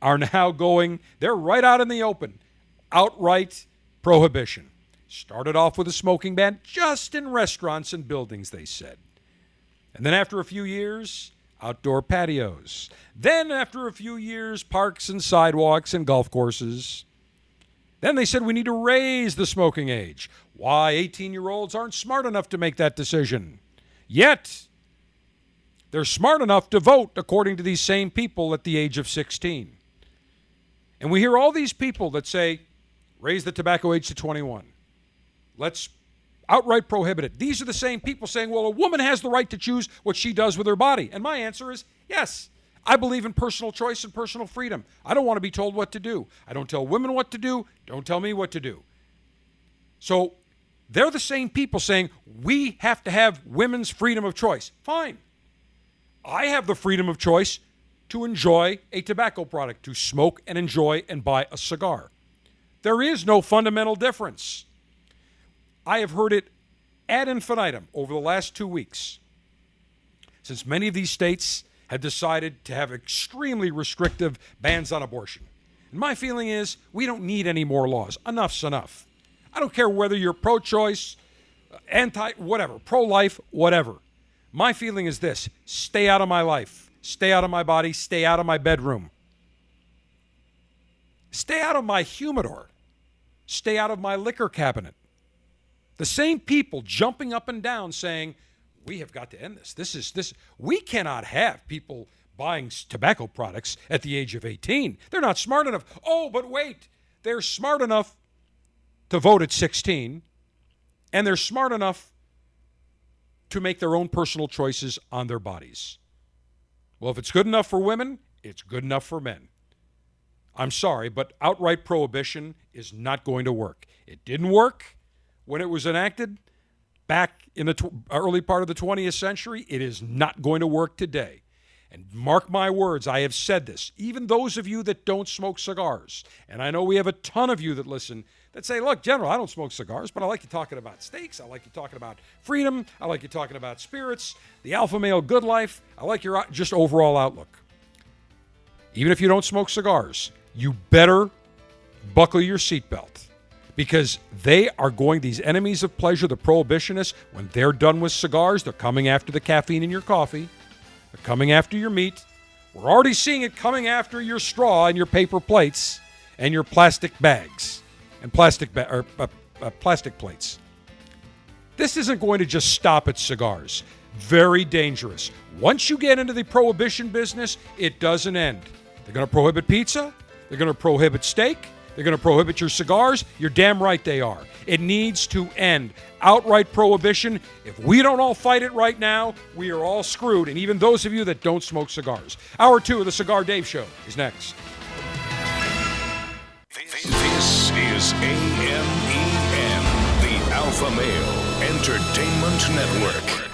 are now going, they're right out in the open, outright prohibition. Started off with a smoking ban just in restaurants and buildings, they said. And then after a few years, outdoor patios. Then after a few years, parks and sidewalks and golf courses. Then they said we need to raise the smoking age. Why 18 year olds aren't smart enough to make that decision. Yet, They're smart enough to vote according to these same people at the age of 16. And we hear all these people that say, raise the tobacco age to 21. Let's outright prohibit it. These are the same people saying, well, a woman has the right to choose what she does with her body. And my answer is yes. I believe in personal choice and personal freedom. I don't want to be told what to do. I don't tell women what to do. Don't tell me what to do. So they're the same people saying we have to have women's freedom of choice. Fine. I have the freedom of choice to enjoy a tobacco product, to smoke and enjoy and buy a cigar. There is no fundamental difference. I have heard it ad infinitum over the last two weeks, since many of these states have decided to have extremely restrictive bans on abortion. And my feeling is we don't need any more laws. Enough's enough. I don't care whether you're pro choice, uh, anti, whatever, pro life, whatever. My feeling is this stay out of my life, stay out of my body, stay out of my bedroom, stay out of my humidor, stay out of my liquor cabinet. The same people jumping up and down saying, we have got to end this. This is this we cannot have people buying tobacco products at the age of 18. They're not smart enough. Oh, but wait. They're smart enough to vote at 16 and they're smart enough to make their own personal choices on their bodies. Well, if it's good enough for women, it's good enough for men. I'm sorry, but outright prohibition is not going to work. It didn't work when it was enacted back in the tw- uh, early part of the 20th century. It is not going to work today. And mark my words, I have said this. Even those of you that don't smoke cigars, and I know we have a ton of you that listen that say, look, General, I don't smoke cigars, but I like you talking about steaks. I like you talking about freedom. I like you talking about spirits, the alpha male good life. I like your just overall outlook. Even if you don't smoke cigars, you better buckle your seatbelt because they are going, these enemies of pleasure, the prohibitionists, when they're done with cigars, they're coming after the caffeine in your coffee, they're coming after your meat. We're already seeing it coming after your straw and your paper plates and your plastic bags and plastic ba- or uh, uh, plastic plates. This isn't going to just stop at cigars. Very dangerous. Once you get into the prohibition business, it doesn't end. They're going to prohibit pizza. They're going to prohibit steak. They're going to prohibit your cigars. You're damn right they are. It needs to end. Outright prohibition. If we don't all fight it right now, we are all screwed. And even those of you that don't smoke cigars. Hour two of the Cigar Dave Show is next. This is AMEN, the Alpha Male Entertainment Network.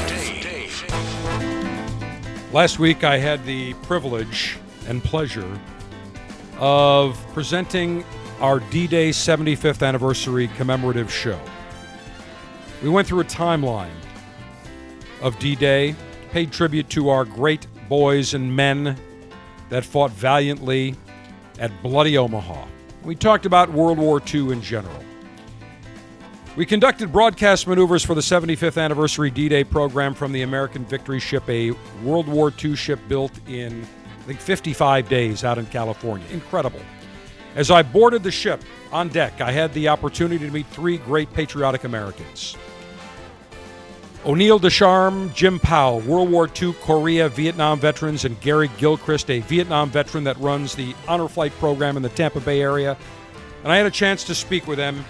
Last week, I had the privilege and pleasure of presenting our D Day 75th anniversary commemorative show. We went through a timeline of D Day, paid tribute to our great boys and men that fought valiantly at Bloody Omaha. We talked about World War II in general. We conducted broadcast maneuvers for the 75th anniversary D Day program from the American Victory ship, a World War II ship built in, I think, 55 days out in California. Incredible. As I boarded the ship on deck, I had the opportunity to meet three great patriotic Americans O'Neill Ducharme, Jim Powell, World War II, Korea, Vietnam veterans, and Gary Gilchrist, a Vietnam veteran that runs the Honor Flight program in the Tampa Bay area. And I had a chance to speak with them.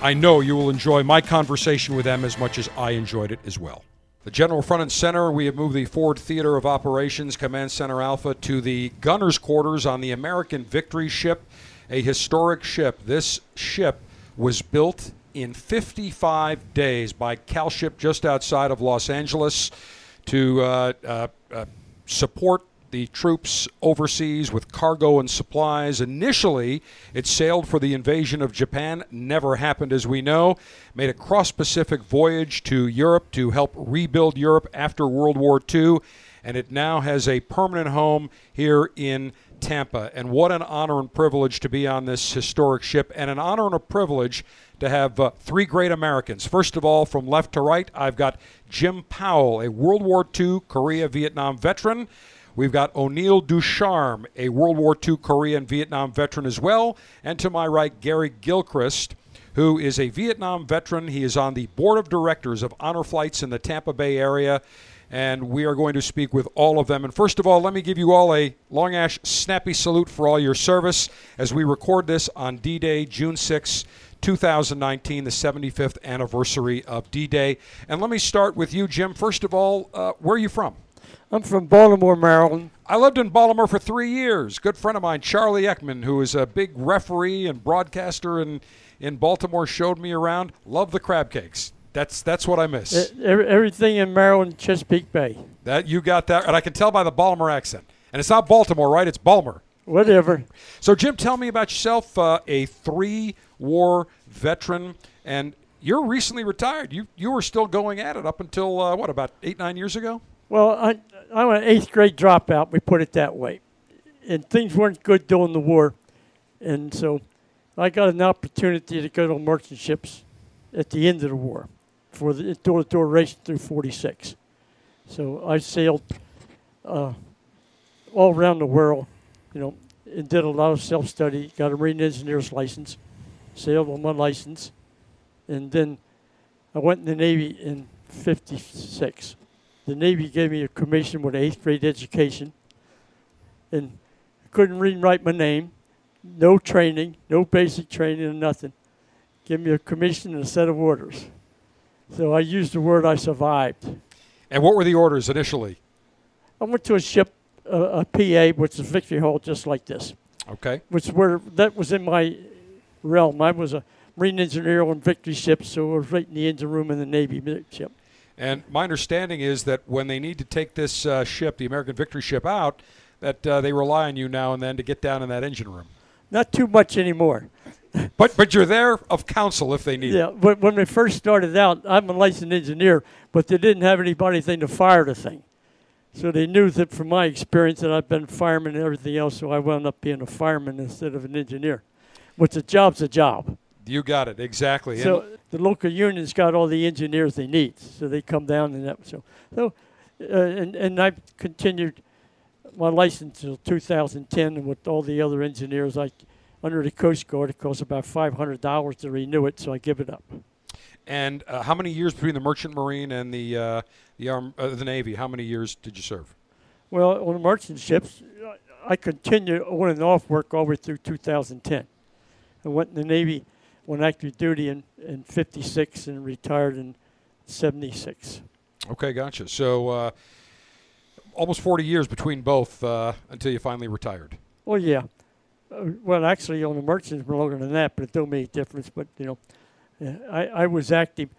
I know you will enjoy my conversation with them as much as I enjoyed it as well. The General Front and Center, we have moved the Ford Theater of Operations Command Center Alpha to the gunner's quarters on the American Victory ship, a historic ship. This ship was built in 55 days by Calship just outside of Los Angeles to uh, uh, uh, support the troops overseas with cargo and supplies. Initially, it sailed for the invasion of Japan. Never happened, as we know. Made a cross Pacific voyage to Europe to help rebuild Europe after World War II. And it now has a permanent home here in Tampa. And what an honor and privilege to be on this historic ship, and an honor and a privilege to have uh, three great Americans. First of all, from left to right, I've got Jim Powell, a World War II Korea Vietnam veteran. We've got O'Neill Ducharme, a World War II Korea and Vietnam veteran as well. And to my right, Gary Gilchrist, who is a Vietnam veteran. He is on the board of directors of Honor Flights in the Tampa Bay area and we are going to speak with all of them. And first of all, let me give you all a Long Ash snappy salute for all your service as we record this on D Day, June 6, 2019, the 75th anniversary of D Day. And let me start with you, Jim. First of all, uh, where are you from? I'm from Baltimore, Maryland. I lived in Baltimore for three years. Good friend of mine, Charley Eckman, who is a big referee and broadcaster in, in Baltimore, showed me around. Love the crab cakes. That's that's what I miss. everything in Maryland, Chesapeake Bay. That you got that, and I can tell by the Baltimore accent. And it's not Baltimore, right? It's Balmer. Whatever. So, Jim, tell me about yourself. Uh, a three-war veteran, and you're recently retired. You you were still going at it up until uh, what about eight nine years ago? Well, I I'm an eighth grade dropout. We put it that way, and things weren't good during the war, and so I got an opportunity to go to merchant ships at the end of the war for the door to door racing through 46. So I sailed uh, all around the world, you know, and did a lot of self study, got a marine engineer's license, sailed on my license, and then I went in the Navy in 56. The Navy gave me a commission with an eighth grade education, and I couldn't read and write my name, no training, no basic training, or nothing. Give me a commission and a set of orders. So I used the word I survived. And what were the orders initially? I went to a ship, uh, a PA, which is Victory Hall, just like this. Okay. Which were that was in my realm. I was a marine engineer on Victory ships, so I was right in the engine room in the Navy ship. And my understanding is that when they need to take this uh, ship, the American Victory ship, out, that uh, they rely on you now and then to get down in that engine room. Not too much anymore [LAUGHS] but but you're there of counsel if they need yeah, it. Yeah, when we first started out, I'm a licensed engineer, but they didn't have anybody thing to fire the thing. So they knew that from my experience that I've been a fireman and everything else, so I wound up being a fireman instead of an engineer. Which a job's a job. You got it exactly. So and the local union's got all the engineers they need, so they come down and that. So, so uh, and and I continued my license until 2010, and with all the other engineers, I under the Coast Guard. It costs about five hundred dollars to renew it, so I give it up. And uh, how many years between the Merchant Marine and the uh, the arm uh, the Navy? How many years did you serve? Well, on the merchant ships, I continued on and off work all the way through 2010. I went in the Navy, went active duty in, in 56 and retired in 76. Okay, gotcha. So uh, almost 40 years between both uh, until you finally retired. Well, yeah. Uh, well, actually, on the merchants, were longer than that, but it don't make a difference. But you know, I, I was active,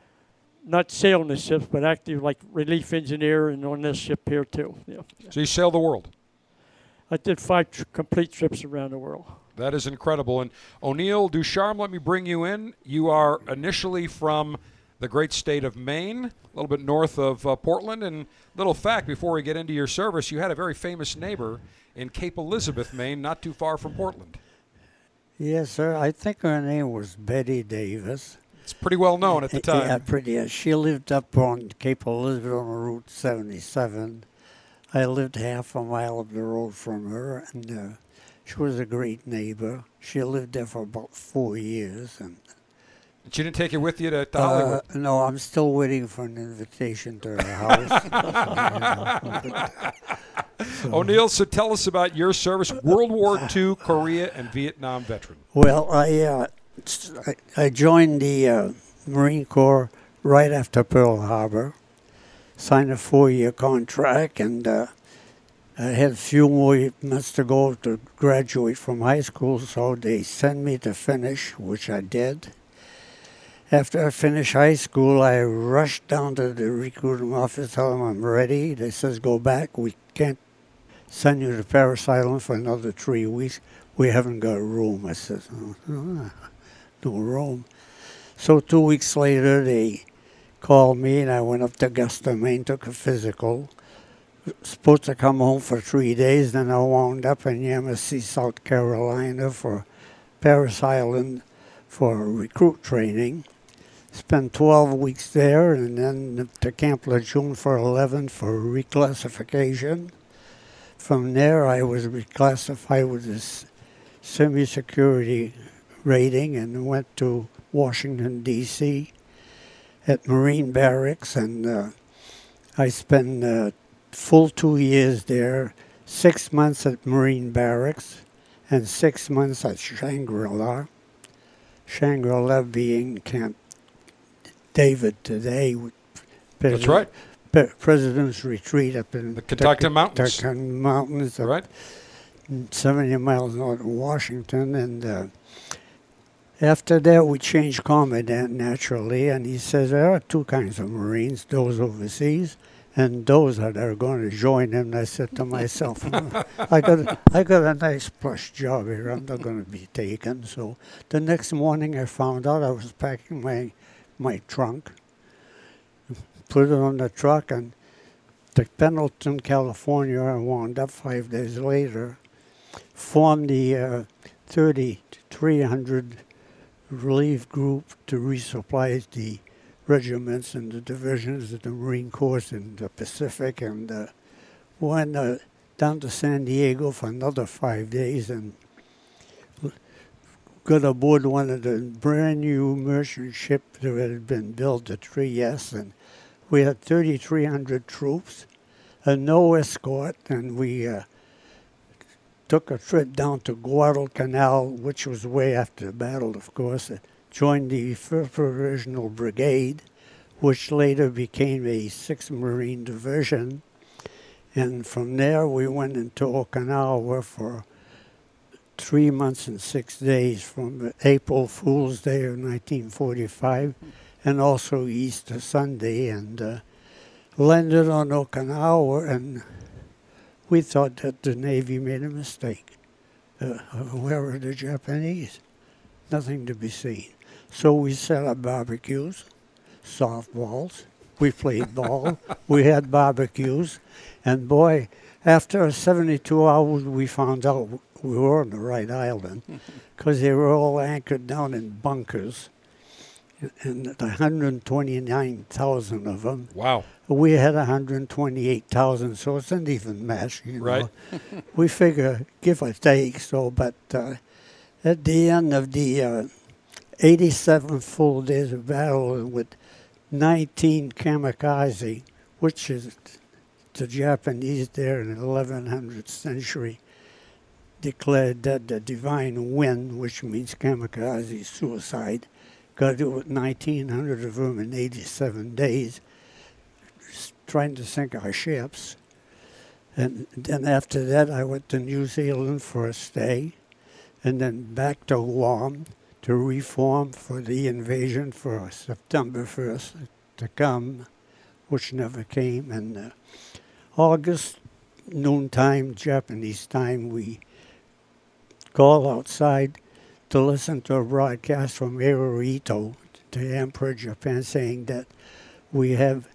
not sailing the ships, but active like relief engineer and on this ship here too. Yeah. So you sail the world. I did five tr- complete trips around the world. That is incredible. And O'Neill Ducharme, let me bring you in. You are initially from the great state of Maine, a little bit north of uh, Portland. And little fact before we get into your service, you had a very famous neighbor in Cape Elizabeth, Maine, not too far from Portland. Yes, sir. I think her name was Bette Davis. It's pretty well known at the time. Yeah, pretty. Uh, she lived up on Cape Elizabeth on Route 77. I lived half a mile up the road from her, and uh, she was a great neighbor. She lived there for about four years, and she didn't take it with you to, to Hollywood? Uh, no, I'm still waiting for an invitation to her house. so. [LAUGHS] [LAUGHS] O'Neill, so tell us about your service, World War II, Korea, and Vietnam veteran. Well, I uh, I joined the uh, Marine Corps right after Pearl Harbor, signed a four-year contract, and uh, I had a few more months to go to graduate from high school, so they sent me to finish, which I did after I finished high school, I rushed down to the recruiting office, tell them I'm ready. They says, go back. We can't send you to Parris Island for another three weeks. We haven't got room. I said, oh, uh, no room. So two weeks later, they called me, and I went up to Augusta, Maine, took a physical. Supposed to come home for three days, then I wound up in Yemassee, South Carolina for Parris Island for recruit training. Spent 12 weeks there, and then to Camp Lejeune for 11 for reclassification. From there, I was reclassified with this semi-security rating and went to Washington, D.C. at Marine Barracks, and uh, I spent uh, full two years there, six months at Marine Barracks and six months at Shangri-La. Shangri-La being Camp David today. That's right. President's Retreat up in the Catoctin Mountains. Catoctin Mountains. Right. 70 miles north of Washington. And uh, after that, we changed commandant naturally. And he says there are two kinds of Marines those overseas and those that are going to join him. I said to myself, I got [LAUGHS] I got a nice plush job here. I'm not going to be taken. So the next morning, I found out I was packing my my trunk, put it on the truck, and to Pendleton, California. I wound up five days later. Formed the uh, 3,300 relief group to resupply the regiments and the divisions of the Marine Corps in the Pacific and uh, went uh, down to San Diego for another five days and got aboard one of the brand new merchant ships that had been built at Trieste and we had 3,300 troops and no escort and we uh, took a trip down to Guadalcanal, which was way after the battle, of course, joined the 1st Provisional Brigade, which later became a 6th Marine Division. And from there, we went into Okinawa for three months and six days from April Fool's Day of 1945 and also Easter Sunday and uh, landed on Okinawa and we thought that the Navy made a mistake. Uh, where were the Japanese? Nothing to be seen. So we set up barbecues, softballs. We played ball. we had barbecues. And boy, after 72 hours, we found out we were on the right island [LAUGHS] because they were all anchored down in bunkers. And 129,000 of them. Wow. We had 128,000, so it's an even mess, you know. Right. [LAUGHS] we figure give or take, so, but uh, at the end of the uh, 87 full days of battle with 19 kamikaze, which is the Japanese there in the 1100th century declared that the divine wind, which means kamikaze suicide, got to with 1,900 of them in 87 days, trying to sink our ships. And then after that, I went to New Zealand for a stay, and then back to Guam to reform for the invasion for September 1st to come, which never came. And uh, August noontime, Japanese time, we call outside to listen to a broadcast from Hirohito, the Emperor of Japan, saying that we have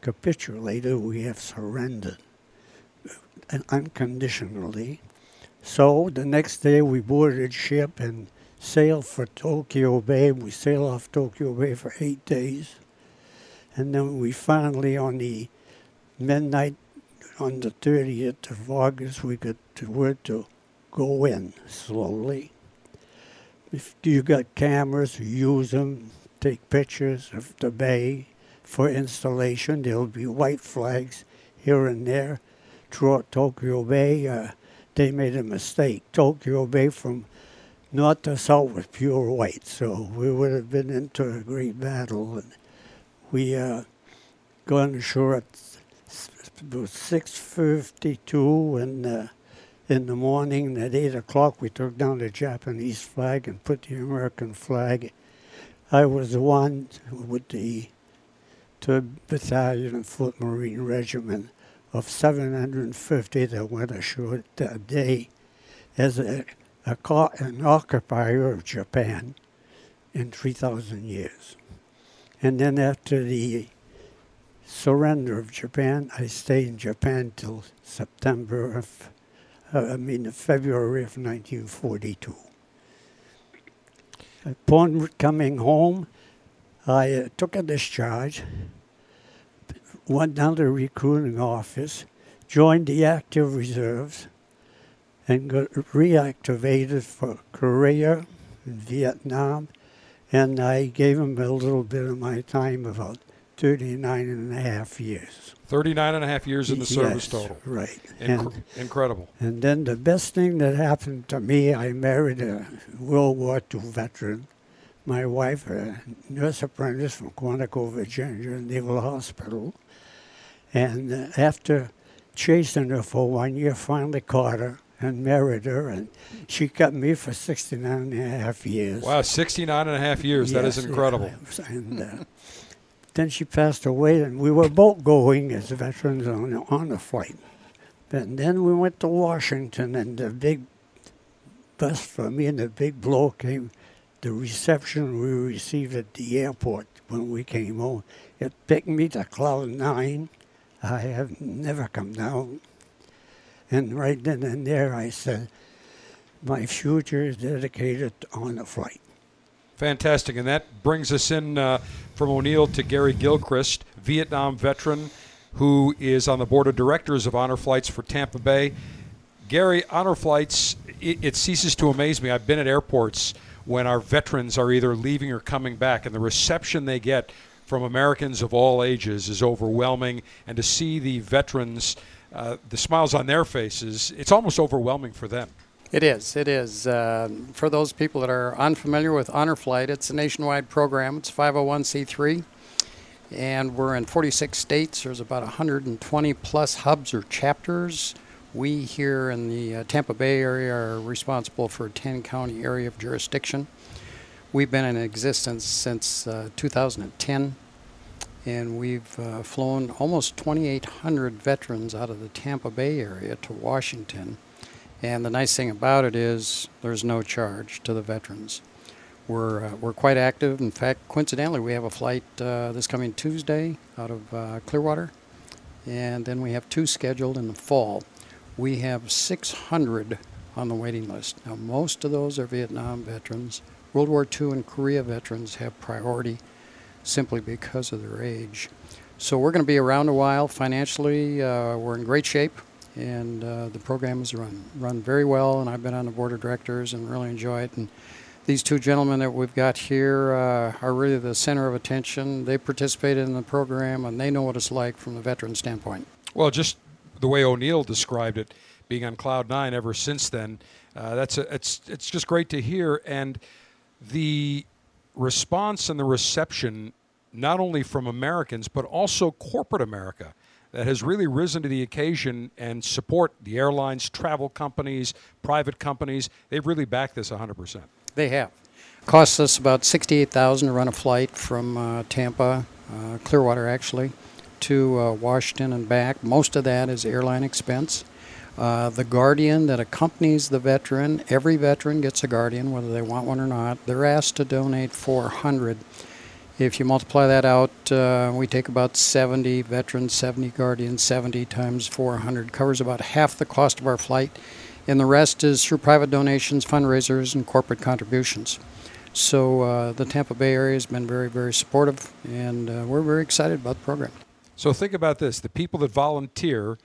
capitulated, we have surrendered unconditionally. So the next day we boarded ship and sailed for Tokyo Bay. We sail off Tokyo Bay for eight days. And then we finally, on the midnight on the 30th of August, we got the word to go in slowly. If you got cameras, use them, take pictures of the bay for installation. There'll be white flags here and there throughout Tokyo Bay. Uh, they made a mistake. Tokyo Bay from north to south was pure white, so we would have been into a great battle. And we uh, got ashore at 6:52 and. Uh, in the morning at 8 o'clock, we took down the Japanese flag and put the American flag. I was the one with the 3rd Battalion and Foot Marine Regiment of 750 that went ashore that day as a, an occupier of Japan in 3,000 years. And then after the surrender of Japan, I stayed in Japan till September of, uh, I mean, February of 1942. Upon coming home, I uh, took a discharge, went down to the recruiting office, joined the active reserves, and got reactivated for Korea and Vietnam. And I gave him a little bit of my time, about 39 and a half years. 39 and a half years in the service yes, total. Right. And, incredible. And then the best thing that happened to me, I married a World War II veteran. My wife, a nurse apprentice from Quantico, Virginia, Naval Hospital. And uh, after chasing her for one year, finally caught her and married her, and she kept me for 69 and a half years. Wow, 69 and a half years. Yes, that is incredible. Yeah, and, uh, then she passed away, and we were both going as veterans on, on the flight. And then we went to Washington, and the big bus for me and the big blow came. The reception we received at the airport when we came home, it picked me to Cloud Nine. I have never come down. And right then and there, I said, my future is dedicated on the flight. Fantastic. And that brings us in uh, from O'Neill to Gary Gilchrist, Vietnam veteran who is on the board of directors of Honor Flights for Tampa Bay. Gary, Honor Flights, it, it ceases to amaze me. I've been at airports when our veterans are either leaving or coming back, and the reception they get from Americans of all ages is overwhelming. And to see the veterans, uh, the smiles on their faces, it's almost overwhelming for them. It is. It is. Uh, for those people that are unfamiliar with Honor Flight, it's a nationwide program. It's 501c3, and we're in 46 states. There's about 120 plus hubs or chapters. We here in the uh, Tampa Bay area are responsible for a 10 county area of jurisdiction. We've been in existence since uh, 2010, and we've uh, flown almost 2,800 veterans out of the Tampa Bay area to Washington and the nice thing about it is there's no charge to the veterans. We're, uh, we're quite active. In fact, coincidentally, we have a flight uh, this coming Tuesday out of uh, Clearwater, and then we have two scheduled in the fall. We have 600 on the waiting list. Now, most of those are Vietnam veterans. World War II and Korea veterans have priority simply because of their age. So we're going to be around a while. Financially, uh, we're in great shape and uh, the program is run run very well. And I've been on the board of directors and really enjoy it. And these two gentlemen that we've got here uh, are really the center of attention. They participated in the program and they know what it's like from the veteran standpoint. Well, just the way O'Neill described it, being on cloud nine ever since then, uh, that's a, it's it's just great to hear. And the response and the reception, not only from Americans but also corporate America that has really risen to the occasion and support the airlines, travel companies, private companies. They've really backed this 100%. They have. Costs us about 68000 to run a flight from uh, Tampa, uh, Clearwater actually, to uh, Washington and back. Most of that is airline expense. Uh, the guardian that accompanies the veteran, every veteran gets a guardian, whether they want one or not. They're asked to donate 400 if you multiply that out, uh, we take about 70 veterans, 70 guardians, 70 times 400 covers about half the cost of our flight, and the rest is through private donations, fundraisers, and corporate contributions. So uh, the Tampa Bay area has been very, very supportive, and uh, we're very excited about the program. So think about this: the people that volunteer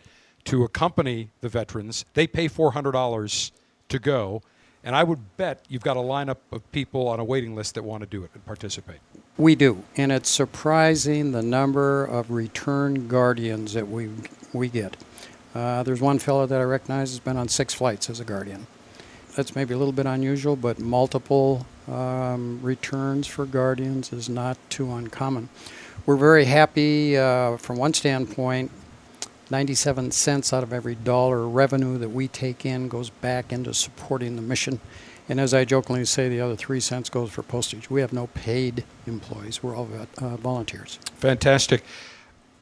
to accompany the veterans, they pay $400 to go. And I would bet you've got a lineup of people on a waiting list that want to do it and participate. We do, and it's surprising the number of return guardians that we we get. Uh, there's one fellow that I recognize has been on six flights as a guardian. That's maybe a little bit unusual, but multiple um, returns for guardians is not too uncommon. We're very happy uh, from one standpoint. 97 cents out of every dollar revenue that we take in goes back into supporting the mission and as I jokingly say, the other three cents goes for postage. We have no paid employees. We're all uh, volunteers. Fantastic.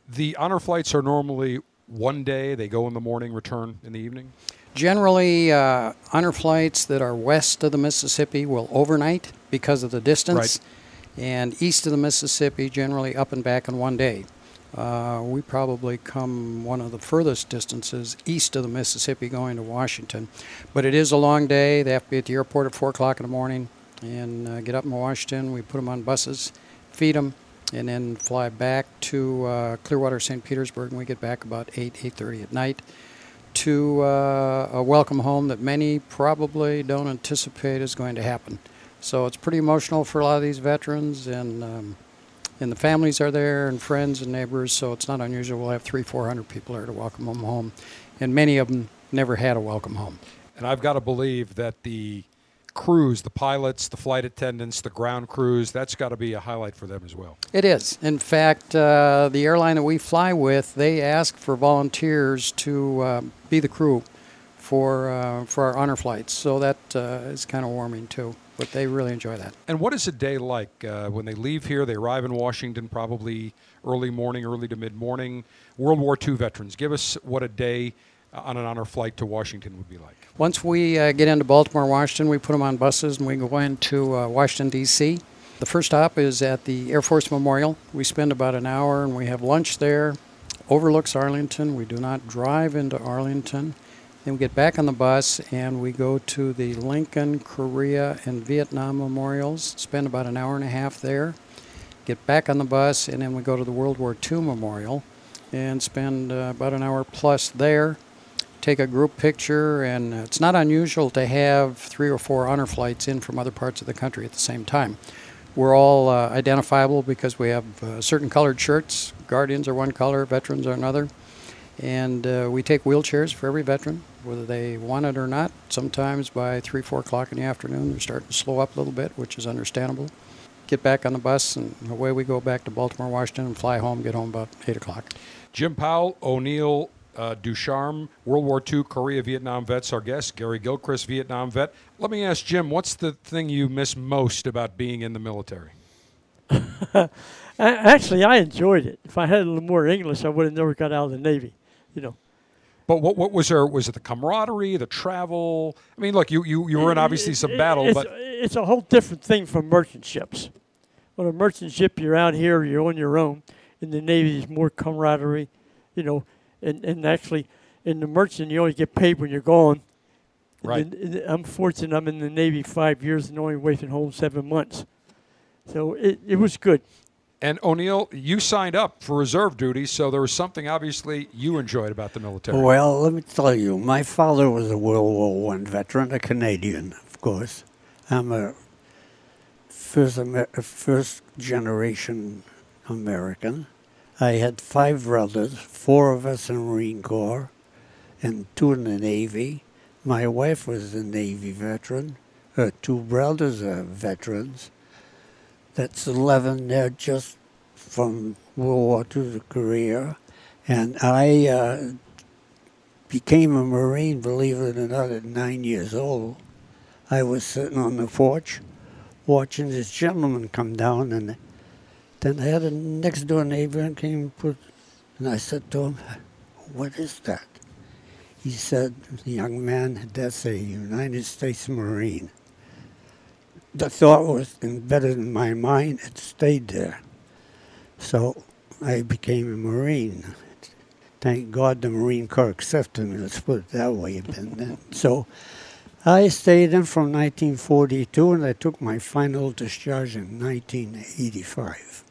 The honor flights are normally one day. They go in the morning, return in the evening. Generally, uh, honor flights that are west of the Mississippi will overnight because of the distance, and east of the Mississippi, generally up and back in one day. Uh, we probably come one of the furthest distances east of the Mississippi going to Washington. But it is a long day. They have to be at the airport at 4 o'clock in the morning and uh, get up in Washington. We put them on buses, feed them, and then fly back to uh, Clearwater, St. Petersburg, and we get back about 8, 8.30 at night to uh, a welcome home that many probably don't anticipate is going to happen. So it's pretty emotional for a lot of these veterans, and um, and the families are there, and friends and neighbors. So it's not unusual. We'll have three, four hundred people there to welcome them home, and many of them never had a welcome home. And I've got to believe that the crews, the pilots, the flight attendants, the ground crews, that's got to be a highlight for them as well. It is. In fact, uh, the airline that we fly with, they ask for volunteers to uh, be the crew for uh, for our honor flights. So that uh, is kind of warming too. But they really enjoy that. And what is a day like uh, when they leave here? They arrive in Washington probably early morning, early to mid morning. World War II veterans, give us what a day uh, on an honor flight to Washington would be like. Once we uh, get into Baltimore, Washington, we put them on buses and we go into uh, Washington, D.C. The first stop is at the Air Force Memorial. We spend about an hour and we have lunch there. Overlooks Arlington. We do not drive into Arlington. Then we get back on the bus and we go to the Lincoln, Korea, and Vietnam memorials. Spend about an hour and a half there. Get back on the bus and then we go to the World War II memorial and spend uh, about an hour plus there. Take a group picture, and it's not unusual to have three or four honor flights in from other parts of the country at the same time. We're all uh, identifiable because we have uh, certain colored shirts. Guardians are one color, veterans are another. And uh, we take wheelchairs for every veteran, whether they want it or not. Sometimes by 3, 4 o'clock in the afternoon, they're starting to slow up a little bit, which is understandable. Get back on the bus, and away we go back to Baltimore, Washington, and fly home, get home about 8 o'clock. Jim Powell, O'Neill, uh, Ducharme, World War II, Korea, Vietnam vets, our guest. Gary Gilchrist, Vietnam vet. Let me ask Jim, what's the thing you miss most about being in the military? [LAUGHS] Actually, I enjoyed it. If I had a little more English, I would have never got out of the Navy. You know. But what what was there? Was it the camaraderie, the travel? I mean, look, you you, you were in obviously some battle, it's, but it's a whole different thing from merchant ships. On a merchant ship, you're out here, you're on your own. In the Navy, there's more camaraderie, you know, and, and actually, in the merchant, you only get paid when you're gone. Right. And I'm fortunate I'm in the Navy five years and only away from home seven months. So it, it was good. And O'Neill, you signed up for reserve duty, so there was something obviously you enjoyed about the military. Well, let me tell you, my father was a World War One veteran, a Canadian, of course. I'm a first first generation American. I had five brothers, four of us in the Marine Corps, and two in the Navy. My wife was a Navy veteran. Her two brothers are veterans. That's 11. They're just from World War II to Korea. And I uh, became a Marine, believe it or not, at nine years old. I was sitting on the porch watching this gentleman come down, and then I had a next door neighbor and came and put, and I said to him, What is that? He said, The Young man, that's a United States Marine. The thought was embedded in my mind, it stayed there. So I became a Marine. Thank God the Marine Corps accepted me, let's put it that way. And then, so I stayed in from 1942 and I took my final discharge in 1985.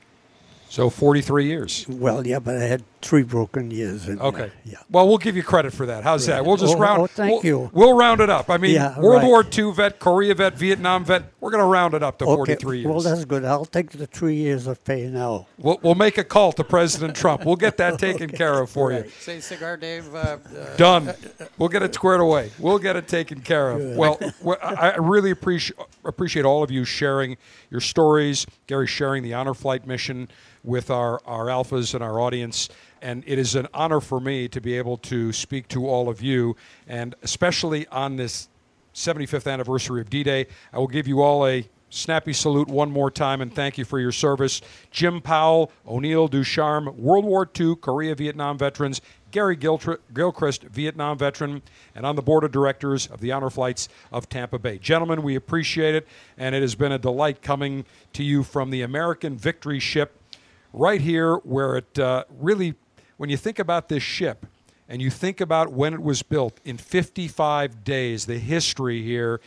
So 43 years. Well, yeah, but I had three broken years. In Okay. There. Yeah. Well, we'll give you credit for that. How's that? We'll just Oh, round. oh, thank we'll, you. We'll round it up. I mean, Yeah, World right. War II vet, Korea vet, Vietnam vet. We're going to round it up to Okay. 43 years. Well, that's good. I'll take the three years of pay now. We'll, we'll make a call to President Trump. We'll get that [LAUGHS] taken care of for you. Say, Cigar Dave. Uh, uh, Done. We'll get it squared away. We'll get it taken care of. Well, [LAUGHS] well, I I really appreciate appreciate all of you sharing your stories. Gary sharing the honor flight mission with our our alphas and our audience. And it is an honor for me to be able to speak to all of you, and especially on this 75th anniversary of D-Day. I will give you all a snappy salute one more time and thank you for your service. Jim Powell, O'Neill Ducharme, World War II, Korea, Vietnam veterans, Gary Gilchrist, Vietnam veteran, and on the board of directors of the Honor Flights of Tampa Bay. Gentlemen, we appreciate it, and it has been a delight coming to you from the American Victory ship right here where it uh, really, when you think about this ship, and you think about when it was built in 55 days, the history here,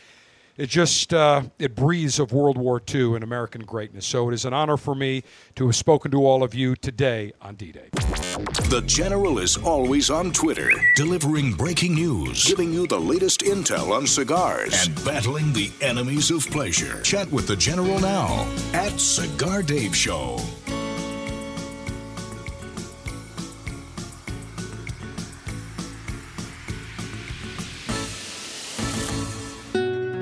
it just uh, it breathes of World War II and American greatness. So it is an honor for me to have spoken to all of you today on D-Day. The General is always on Twitter, delivering breaking news, giving you the latest intel on cigars, and battling the enemies of pleasure. Chat with the General now at Cigar Dave Show.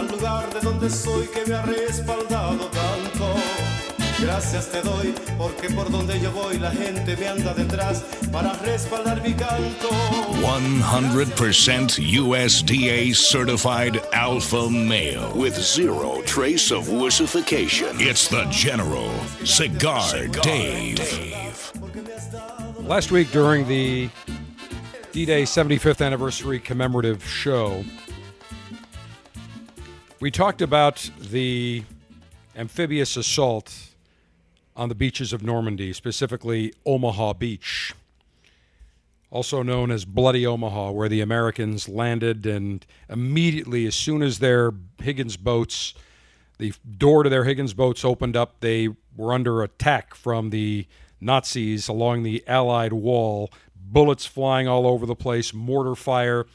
Al lugar de donde soy que me ha respaldado tanto. Gracias te doy porque por donde yo voy la gente me anda detrás para respaldar mi canto. 100% USDA certified alpha male with zero trace of wussification. It's the General Cigar, Dave. Last week during the D Day 75th anniversary commemorative show, we talked about the amphibious assault on the beaches of Normandy, specifically Omaha Beach, also known as Bloody Omaha, where the Americans landed and immediately, as soon as their Higgins boats, the door to their Higgins boats opened up, they were under attack from the Nazis along the Allied wall, bullets flying all over the place, mortar fire.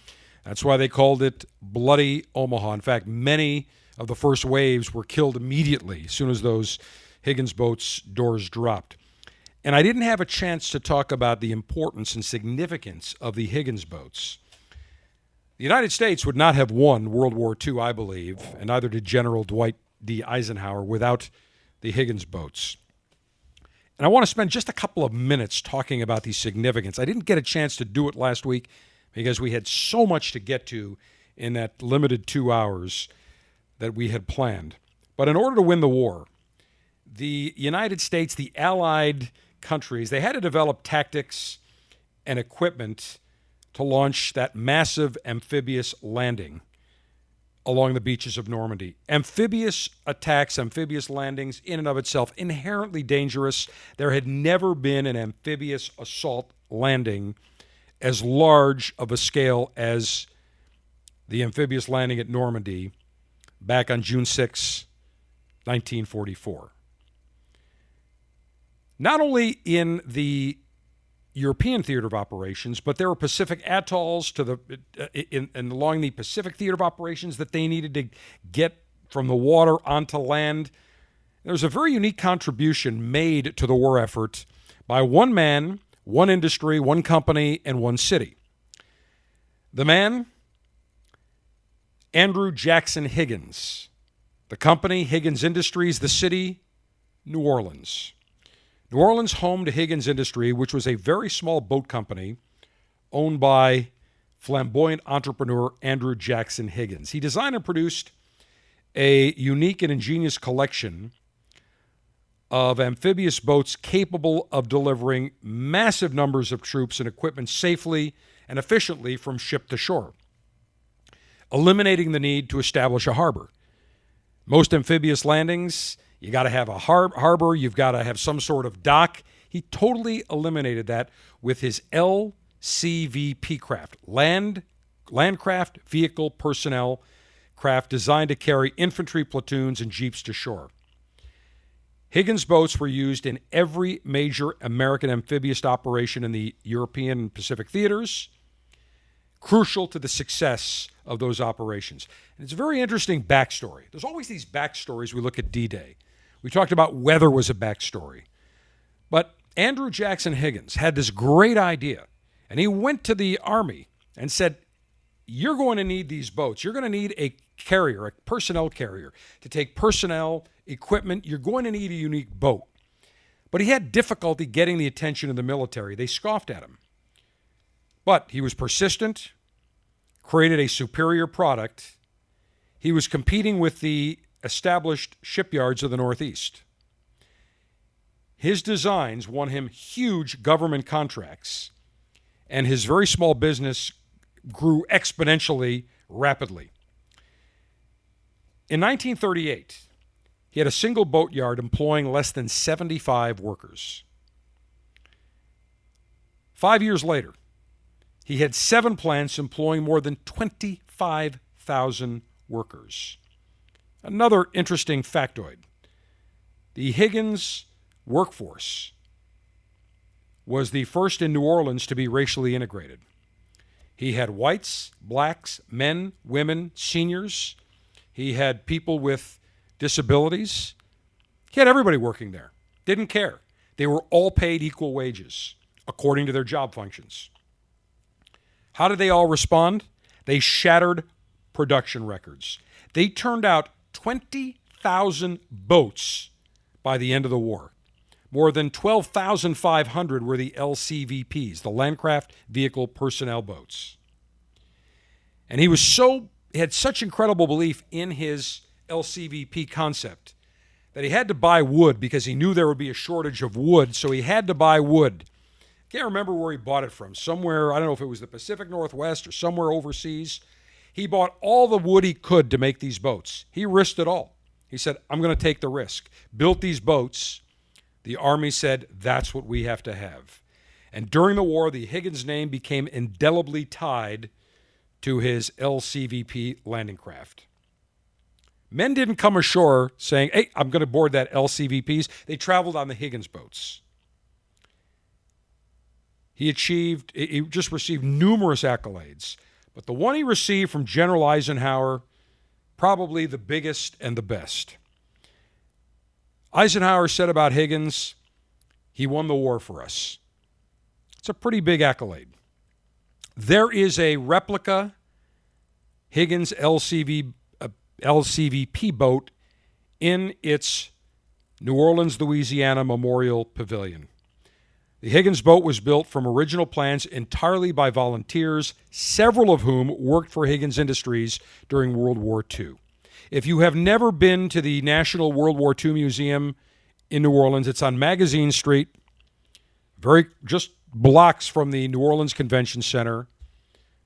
That's why they called it Bloody Omaha. In fact, many of the first waves were killed immediately as soon as those Higgins boats' doors dropped. And I didn't have a chance to talk about the importance and significance of the Higgins boats. The United States would not have won World War II, I believe, and neither did General Dwight D. Eisenhower without the Higgins boats. And I want to spend just a couple of minutes talking about the significance. I didn't get a chance to do it last week because we had so much to get to in that limited two hours that we had planned. But in order to win the war, the United States, the Allied countries, they had to develop tactics and equipment to launch that massive amphibious landing along the beaches of Normandy. Amphibious attacks, amphibious landings, in and of itself, inherently dangerous. There had never been an amphibious assault landing as large of a scale as the amphibious landing at Normandy back on June 6, 1944 not only in the European theater of operations, but there were Pacific atolls to the uh, in, in along the Pacific theater of operations that they needed to get from the water onto land. There's a very unique contribution made to the war effort by one man, one industry, one company, and one city. The man, Andrew Jackson Higgins. The company, Higgins Industries. The city, New Orleans. New Orleans, home to Higgins Industry, which was a very small boat company owned by flamboyant entrepreneur Andrew Jackson Higgins. He designed and produced a unique and ingenious collection of amphibious boats capable of delivering massive numbers of troops and equipment safely and efficiently from ship to shore, eliminating the need to establish a harbor. Most amphibious landings, you got to have a har- harbor, you've got to have some sort of dock. He totally eliminated that with his LCVP craft, land landcraft vehicle personnel craft designed to carry infantry platoons and jeeps to shore. Higgins boats were used in every major American amphibious operation in the European and Pacific theaters, crucial to the success of those operations. And it's a very interesting backstory. There's always these backstories we look at D Day. We talked about weather was a backstory. But Andrew Jackson Higgins had this great idea, and he went to the Army and said, You're going to need these boats. You're going to need a carrier, a personnel carrier, to take personnel, equipment. You're going to need a unique boat. But he had difficulty getting the attention of the military. They scoffed at him. But he was persistent, created a superior product. He was competing with the established shipyards of the Northeast. His designs won him huge government contracts, and his very small business grew exponentially rapidly. In 1938, he had a single boatyard employing less than 75 workers. Five years later, he had seven plants employing more than 25,000 workers. Another interesting factoid the Higgins workforce was the first in New Orleans to be racially integrated. He had whites, blacks, men, women, seniors. He had people with disabilities. He had everybody working there. Didn't care. They were all paid equal wages according to their job functions. How did they all respond? They shattered production records. They turned out 20,000 boats by the end of the war. More than 12,500 were the LCVPs, the Landcraft Vehicle Personnel Boats. And he was so had such incredible belief in his LCVP concept that he had to buy wood because he knew there would be a shortage of wood, so he had to buy wood. Can't remember where he bought it from. Somewhere, I don't know if it was the Pacific Northwest or somewhere overseas. He bought all the wood he could to make these boats. He risked it all. He said, I'm going to take the risk. Built these boats. The Army said, that's what we have to have. And during the war, the Higgins name became indelibly tied to his LCVP landing craft. Men didn't come ashore saying, hey, I'm going to board that LCVPs. They traveled on the Higgins boats. He achieved, he just received numerous accolades. But the one he received from General Eisenhower, probably the biggest and the best. Eisenhower said about Higgins, he won the war for us. It's a pretty big accolade. There is a replica Higgins LCV, uh, LCVP boat in its New Orleans, Louisiana Memorial Pavilion. The Higgins boat was built from original plans entirely by volunteers, several of whom worked for Higgins Industries during World War II. If you have never been to the National World War II Museum in New Orleans, it's on Magazine Street, very just blocks from the New Orleans Convention Center,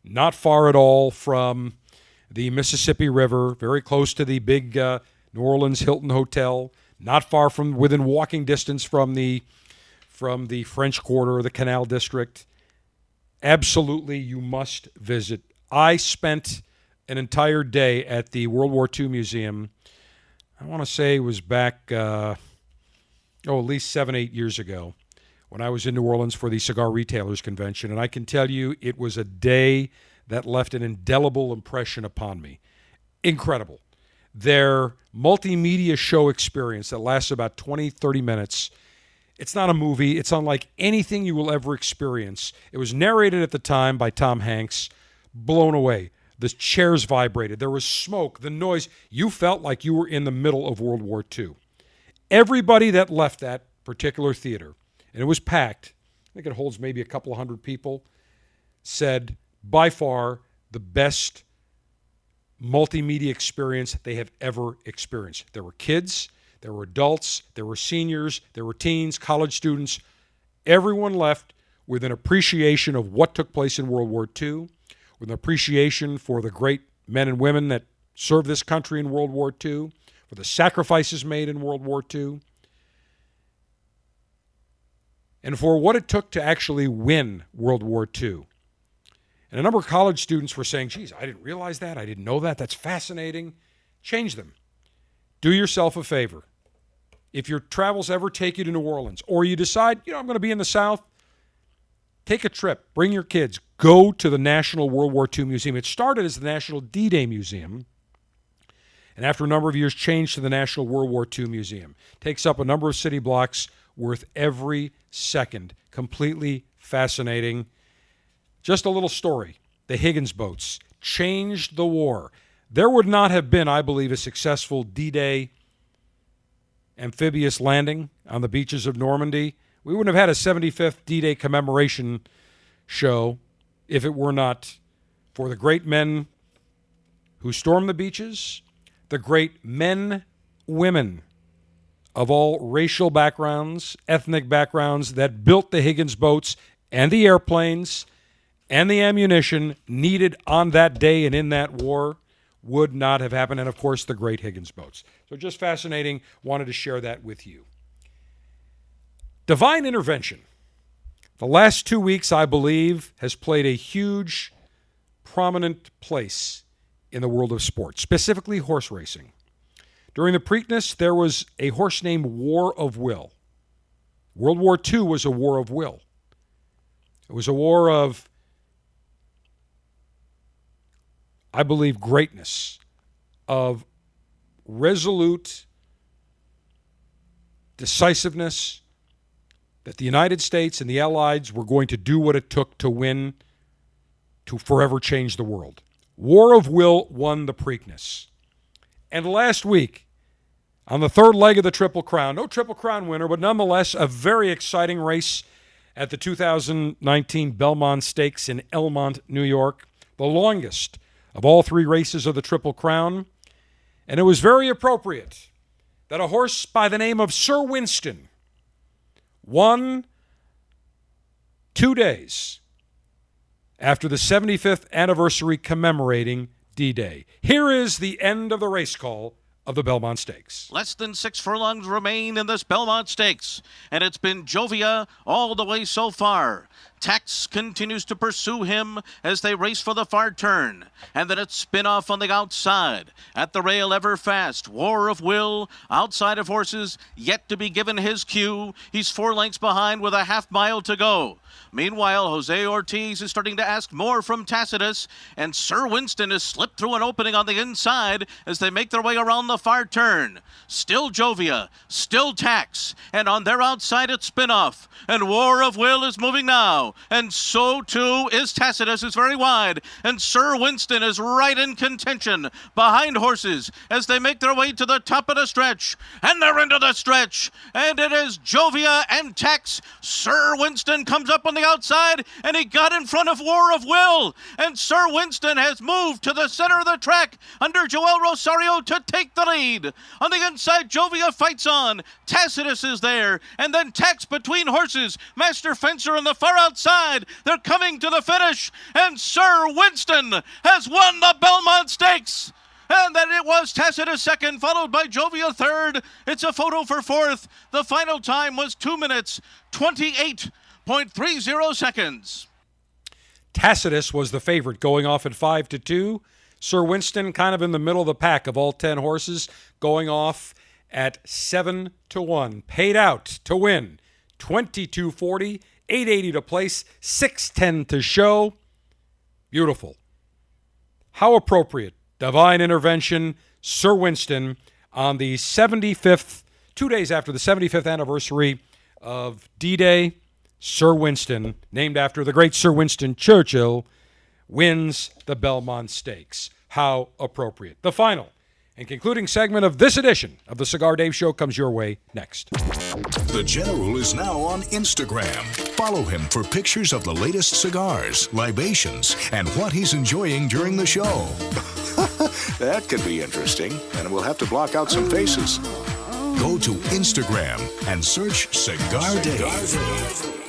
not far at all from the Mississippi River, very close to the big uh, New Orleans Hilton Hotel, not far from within walking distance from the from the French Quarter or the Canal District. Absolutely, you must visit. I spent an entire day at the World War II Museum. I want to say it was back, uh, oh, at least seven, eight years ago when I was in New Orleans for the Cigar Retailers Convention. And I can tell you it was a day that left an indelible impression upon me. Incredible. Their multimedia show experience that lasts about 20, 30 minutes it's not a movie. It's unlike anything you will ever experience. It was narrated at the time by Tom Hanks. Blown away. The chairs vibrated. There was smoke, the noise. You felt like you were in the middle of World War II. Everybody that left that particular theater, and it was packed, I think it holds maybe a couple of hundred people, said by far the best multimedia experience they have ever experienced. There were kids, there were adults, there were seniors, there were teens, college students. Everyone left with an appreciation of what took place in World War II, with an appreciation for the great men and women that served this country in World War II, for the sacrifices made in World War II, and for what it took to actually win World War II. And a number of college students were saying, geez, I didn't realize that. I didn't know that. That's fascinating. Change them. Do yourself a favor. If your travels ever take you to New Orleans, or you decide, you know, I'm going to be in the South, take a trip. Bring your kids. Go to the National World War II Museum. It started as the National D Day Museum, and after a number of years, changed to the National World War II Museum. Takes up a number of city blocks worth every second. Completely fascinating. Just a little story the Higgins boats changed the war. There would not have been, I believe, a successful D Day amphibious landing on the beaches of Normandy. We wouldn't have had a 75th D Day commemoration show if it were not for the great men who stormed the beaches, the great men, women of all racial backgrounds, ethnic backgrounds that built the Higgins boats and the airplanes and the ammunition needed on that day and in that war would not have happened. And of course, the great Higgins boats. So just fascinating. Wanted to share that with you. Divine intervention. The last two weeks, I believe, has played a huge, prominent place in the world of sports, specifically horse racing. During the Preakness, there was a horse named War of Will. World War II was a war of will. It was a war of, I believe, greatness, of resolute decisiveness that the United States and the Allies were going to do what it took to win, to forever change the world. War of Will won the Preakness. And last week, on the third leg of the Triple Crown, no Triple Crown winner, but nonetheless a very exciting race at the 2019 Belmont Stakes in Elmont, New York, the longest of all three races of the Triple Crown. And it was very appropriate that a horse by the name of Sir Winston won two days after the 75th anniversary commemorating D Day. Here is the end of the race call of the Belmont Stakes. Less than six furlongs remain in this Belmont Stakes, and it's been Joevia all the way so far. Tax continues to pursue him as they race for the far turn. And then it's Spinoff on the outside. At the rail, Everfast. War of Will, outside of horses, yet to be given his cue. He's four lengths behind with a half mile to go. Meanwhile, Jose Ortiz is starting to ask more from Tacitus, and Sir Winston has slipped through an opening on the inside as they make their way around the far turn. Still Joevia, still Tax, and on their outside it's Spinoff. And War of Will is moving now, and so too is Tacitus, is very wide, and Sir Winston is right in contention behind horses as they make their way to the top of the stretch, and they're into the stretch, and it is Joevia and Tax. Sir Winston comes up on the outside, and he got in front of War of Will. And Sir Winston has moved to the center of the track under Joel Rosario to take the lead. On the inside, Joevia fights on. Tacitus is there, and then Tax between horses. Master Fencer on the far outside. They're coming to the finish, and Sir Winston has won the Belmont Stakes. And then it was Tacitus second, followed by Joevia third. It's a photo for fourth. The final time was two minutes, 28.30 seconds. Tacitus was the favorite going off at 5 to 2. Sir Winston kind of in the middle of the pack of all 10 horses going off at 7 to 1. Paid out to win 2240, 880 to place, 610 to show. Beautiful. How appropriate. Divine intervention, Sir Winston on the 75th, two days after the 75th anniversary of D Day. Sir Winston, named after the great Sir Winston Churchill, wins the Belmont Stakes. How appropriate. The final and concluding segment of this edition of the Cigar Dave Show comes your way next. The General is now on Instagram. Follow him for pictures of the latest cigars, libations, and what he's enjoying during the show. [LAUGHS] that could be interesting, and we'll have to block out some faces. Go to Instagram and search Cigar Dave.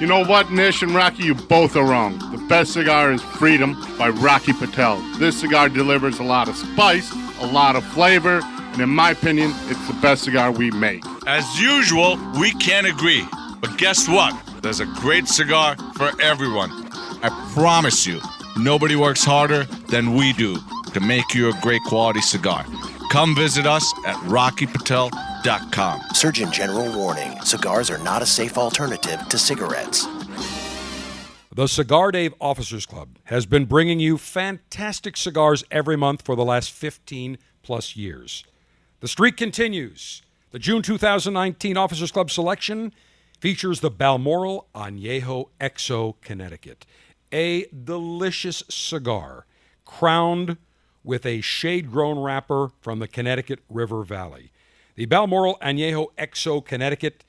You know what, Nish and Rocky, you both are wrong. The best cigar is Freedom by Rocky Patel. This cigar delivers a lot of spice, a lot of flavor, and in my opinion, it's the best cigar we make. As usual, we can't agree. But guess what? There's a great cigar for everyone. I promise you, nobody works harder than we do to make you a great quality cigar. Come visit us at rockypatel.com. Surgeon General warning cigars are not a safe alternative to cigarettes. The Cigar Dave Officers Club has been bringing you fantastic cigars every month for the last 15 plus years. The streak continues. The June 2019 Officers Club selection features the Balmoral Añejo XO Connecticut, a delicious cigar crowned with a shade grown wrapper from the Connecticut River Valley. The Balmoral Añejo XO Connecticut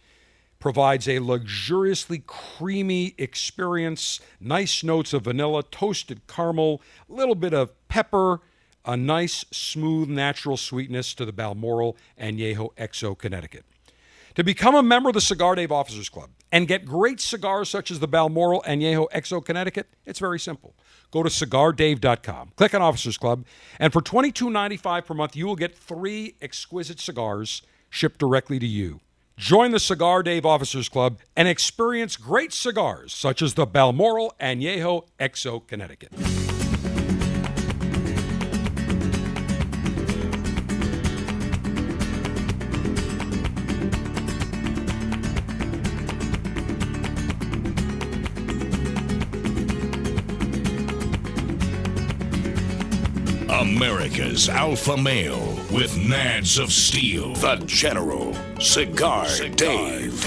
provides a luxuriously creamy experience, nice notes of vanilla, toasted caramel, a little bit of pepper, a nice, smooth, natural sweetness to the Balmoral Añejo XO Connecticut. To become a member of the Cigar Dave Officers Club and get great cigars such as the Balmoral Añejo XO Connecticut, it's very simple. Go to cigardave.com, click on Officers Club, and for $22.95 per month, you will get three exquisite cigars shipped directly to you. Join the Cigar Dave Officers Club and experience great cigars such as the Balmoral Añejo XO Connecticut. America's alpha male with nads of steel. The General Cigar, Dave.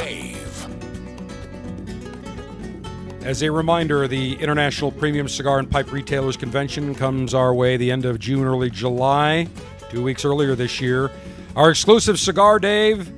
As a reminder, the International Premium Cigar and Pipe Retailers Convention comes our way the end of June, early July, two weeks earlier this year. Our exclusive Cigar Dave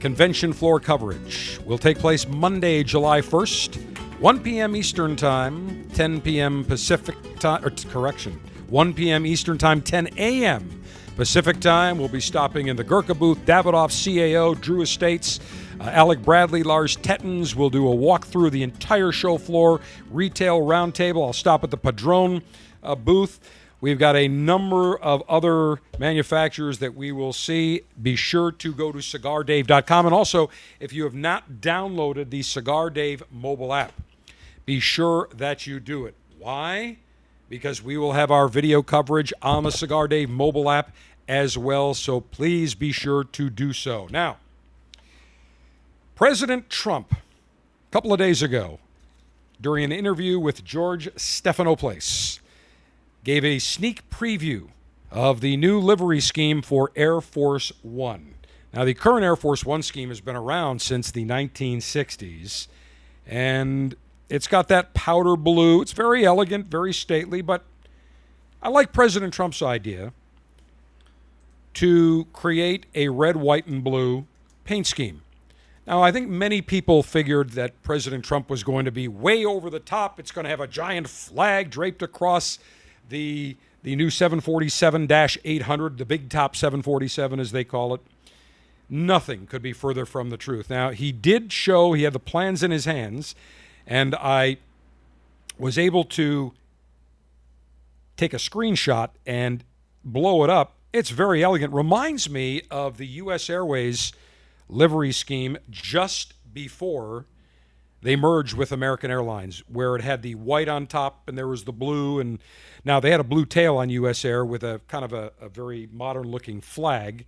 convention floor coverage will take place Monday, July 1st, 1 p.m. Eastern Time, 10 p.m. Pacific Time, or correction, 1 p.m. Eastern Time, 10 a.m. Pacific Time. We'll be stopping in the Gurkha booth, Davidoff CAO, Drew Estates, uh, Alec Bradley, Lars Tetens. We'll do a walk through the entire show floor, retail roundtable. I'll stop at the Padron uh, booth. We've got a number of other manufacturers that we will see. Be sure to go to cigardave.com. And also, if you have not downloaded the Cigar Dave mobile app, be sure that you do it. Why? Because we will have our video coverage on the Cigar Dave mobile app as well. So please be sure to do so. Now, President Trump, a couple of days ago, during an interview with George Stephanopoulos, gave a sneak preview of the new livery scheme for Air Force One. Now, the current Air Force One scheme has been around since the 1960s, and it's got that powder blue. It's very elegant, very stately, but I like President Trump's idea to create a red, white, and blue paint scheme. Now, I think many people figured that President Trump was going to be way over the top. It's going to have a giant flag draped across the the new 747-800, the big top 747 as they call it. Nothing could be further from the truth. Now, he did show he had the plans in his hands, and I was able to take a screenshot and blow it up. It's very elegant. Reminds me of the US Airways livery scheme just before they merged with American Airlines, where it had the white on top and there was the blue. And now they had a blue tail on US Air with a kind of a, a very modern looking flag,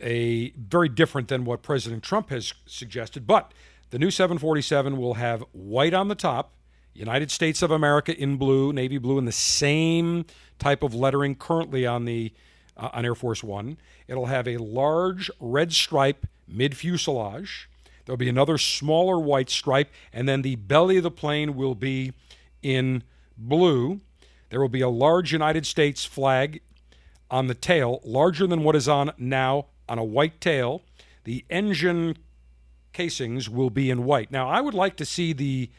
a very different than what President Trump has suggested. But The new 747 will have white on the top, United States of America in blue, navy blue, and the same type of lettering currently on the uh, on Air Force One. It'll have a large red stripe mid fuselage. There'll be another smaller white stripe, and then the belly of the plane will be in blue. There will be a large United States flag on the tail, larger than what is on now on a white tail. The engine casings will be in white. Now, I would like to see the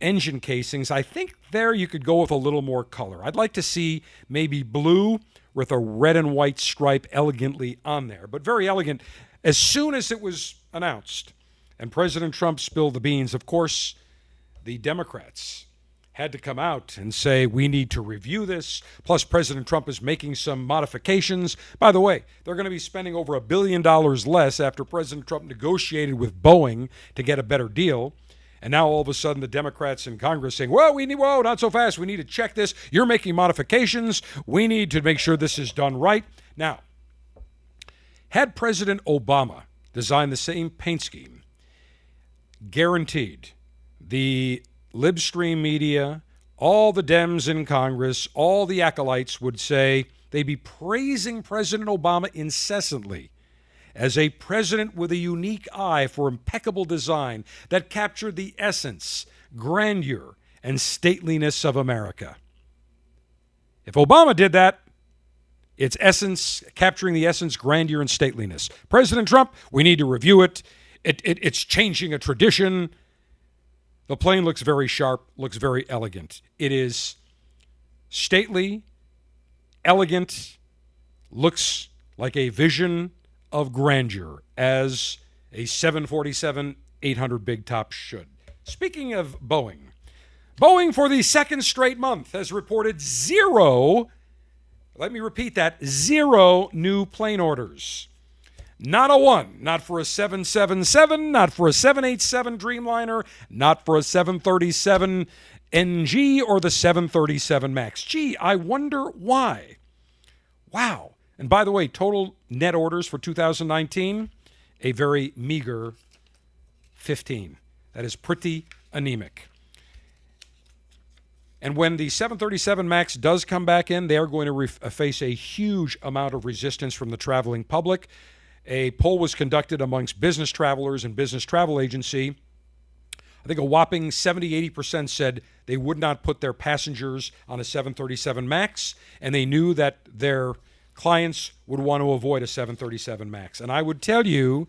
engine casings. I think there you could go with a little more color. I'd like to see maybe blue with a red and white stripe elegantly on there, but very elegant. As soon as it was announced and President Trump spilled the beans, of course, the Democrats had to come out and say, we need to review this. Plus, President Trump is making some modifications. By the way, they're going to be spending over a billion dollars less after President Trump negotiated with Boeing to get a better deal. And now all of a sudden, the Democrats in Congress saying, "Well, we need whoa, not so fast. We need to check this. You're making modifications. We need to make sure this is done right." Now, had President Obama designed the same paint scheme, guaranteed the libstream media, all the Dems in Congress, all the acolytes would say they'd be praising President Obama incessantly as a president with a unique eye for impeccable design that captured the essence, grandeur, and stateliness of America. If Obama did that, it's essence, capturing the essence, grandeur, and stateliness. President Trump, we need to review it. it, it it's changing a tradition. The plane looks very sharp, looks very elegant. It is stately, elegant, looks like a vision of grandeur as a 747 800 big top should. Speaking of Boeing, Boeing for the second straight month has reported zero, let me repeat that, zero new plane orders. Not a one, not for a 777, not for a 787 Dreamliner, not for a 737 NG or the 737 MAX. Gee, I wonder why. Wow. And by the way, total net orders for 2019, a very meager 15. That is pretty anemic. And when the 737 MAX does come back in, they are going to re- face a huge amount of resistance from the traveling public. A poll was conducted amongst business travelers and business travel agency. I think a whopping 70 80% said they would not put their passengers on a 737 MAX, and they knew that their clients would want to avoid a 737 MAX. And I would tell you,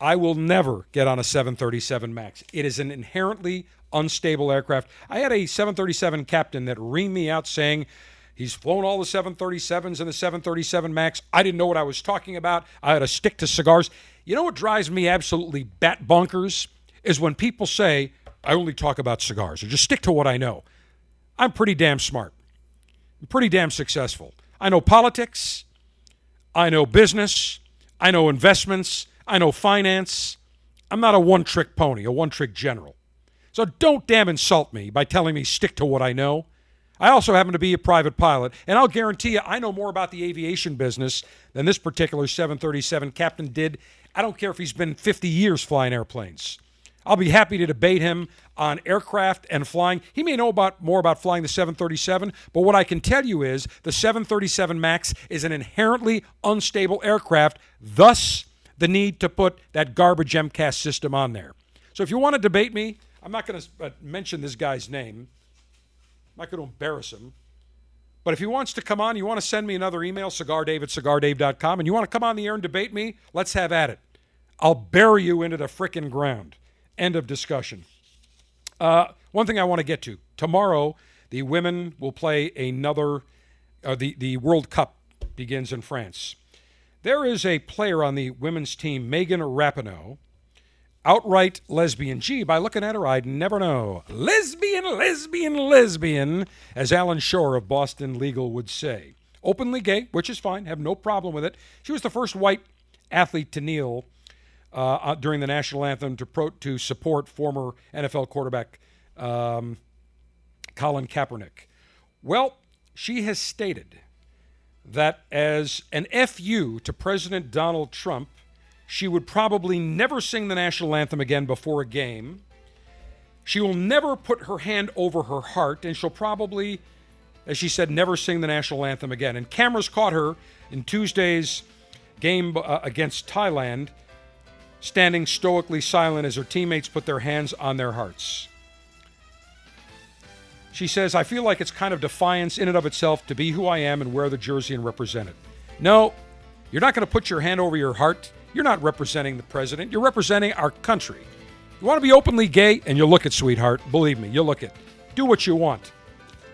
I will never get on a 737 MAX. It is an inherently unstable aircraft. I had a 737 captain that reamed me out saying, He's flown all the 737s and the 737 MAX. I didn't know what I was talking about. I had to stick to cigars. You know what drives me absolutely bat bonkers is when people say, I only talk about cigars or just stick to what I know. I'm pretty damn smart. I'm pretty damn successful. I know politics. I know business. I know investments. I know finance. I'm not a one trick pony, a one trick general. So don't damn insult me by telling me stick to what I know. I also happen to be a private pilot, and I'll guarantee you I know more about the aviation business than this particular 737 captain did. I don't care if he's been 50 years flying airplanes. I'll be happy to debate him on aircraft and flying. He may know about more about flying the 737, but what I can tell you is the 737 MAX is an inherently unstable aircraft, thus the need to put that garbage MCAS system on there. So if you want to debate me, I'm not going to uh, mention this guy's name. Not going to embarrass him. But if he wants to come on, you want to send me another email, cigardave at cigardave.com, and you want to come on the air and debate me, let's have at it. I'll bury you into the frickin' ground. End of discussion. Uh, one thing I want to get to tomorrow, the women will play another. Uh, the the World Cup begins in France. There is a player on the women's team, Megan Rapinoe, outright lesbian. Gee, by looking at her, I'd never know. Lesbian, lesbian, lesbian, as Alan Shore of Boston Legal would say. Openly gay, which is fine, have no problem with it. She was the first white athlete to kneel uh, uh, during the national anthem to pro- to support former NFL quarterback um, Colin Kaepernick. Well, she has stated that as an FU to President Donald Trump, She would probably never sing the national anthem again before a game. She will never put her hand over her heart, and she'll probably, as she said, never sing the national anthem again. And cameras caught her in Tuesday's game uh, against Thailand, standing stoically silent as her teammates put their hands on their hearts. She says, I feel like it's kind of defiance in and of itself to be who I am and wear the jersey and represent it. No, you're not going to put your hand over your heart. You're not representing the president. You're representing our country. You want to be openly gay, and you look it, sweetheart. Believe me, you'll look it. Do what you want.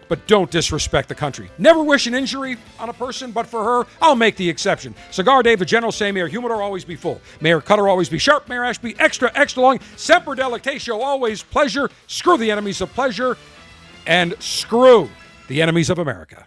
But don't disrespect the country. Never wish an injury on a person, but for her, I'll make the exception. Cigar Dave, the General say, Mayor Humidor always be full. Mayor Cutter always be sharp. Mayor Ashby extra, extra long. Semper Delectatio, always pleasure. Screw the enemies of pleasure and screw the enemies of America.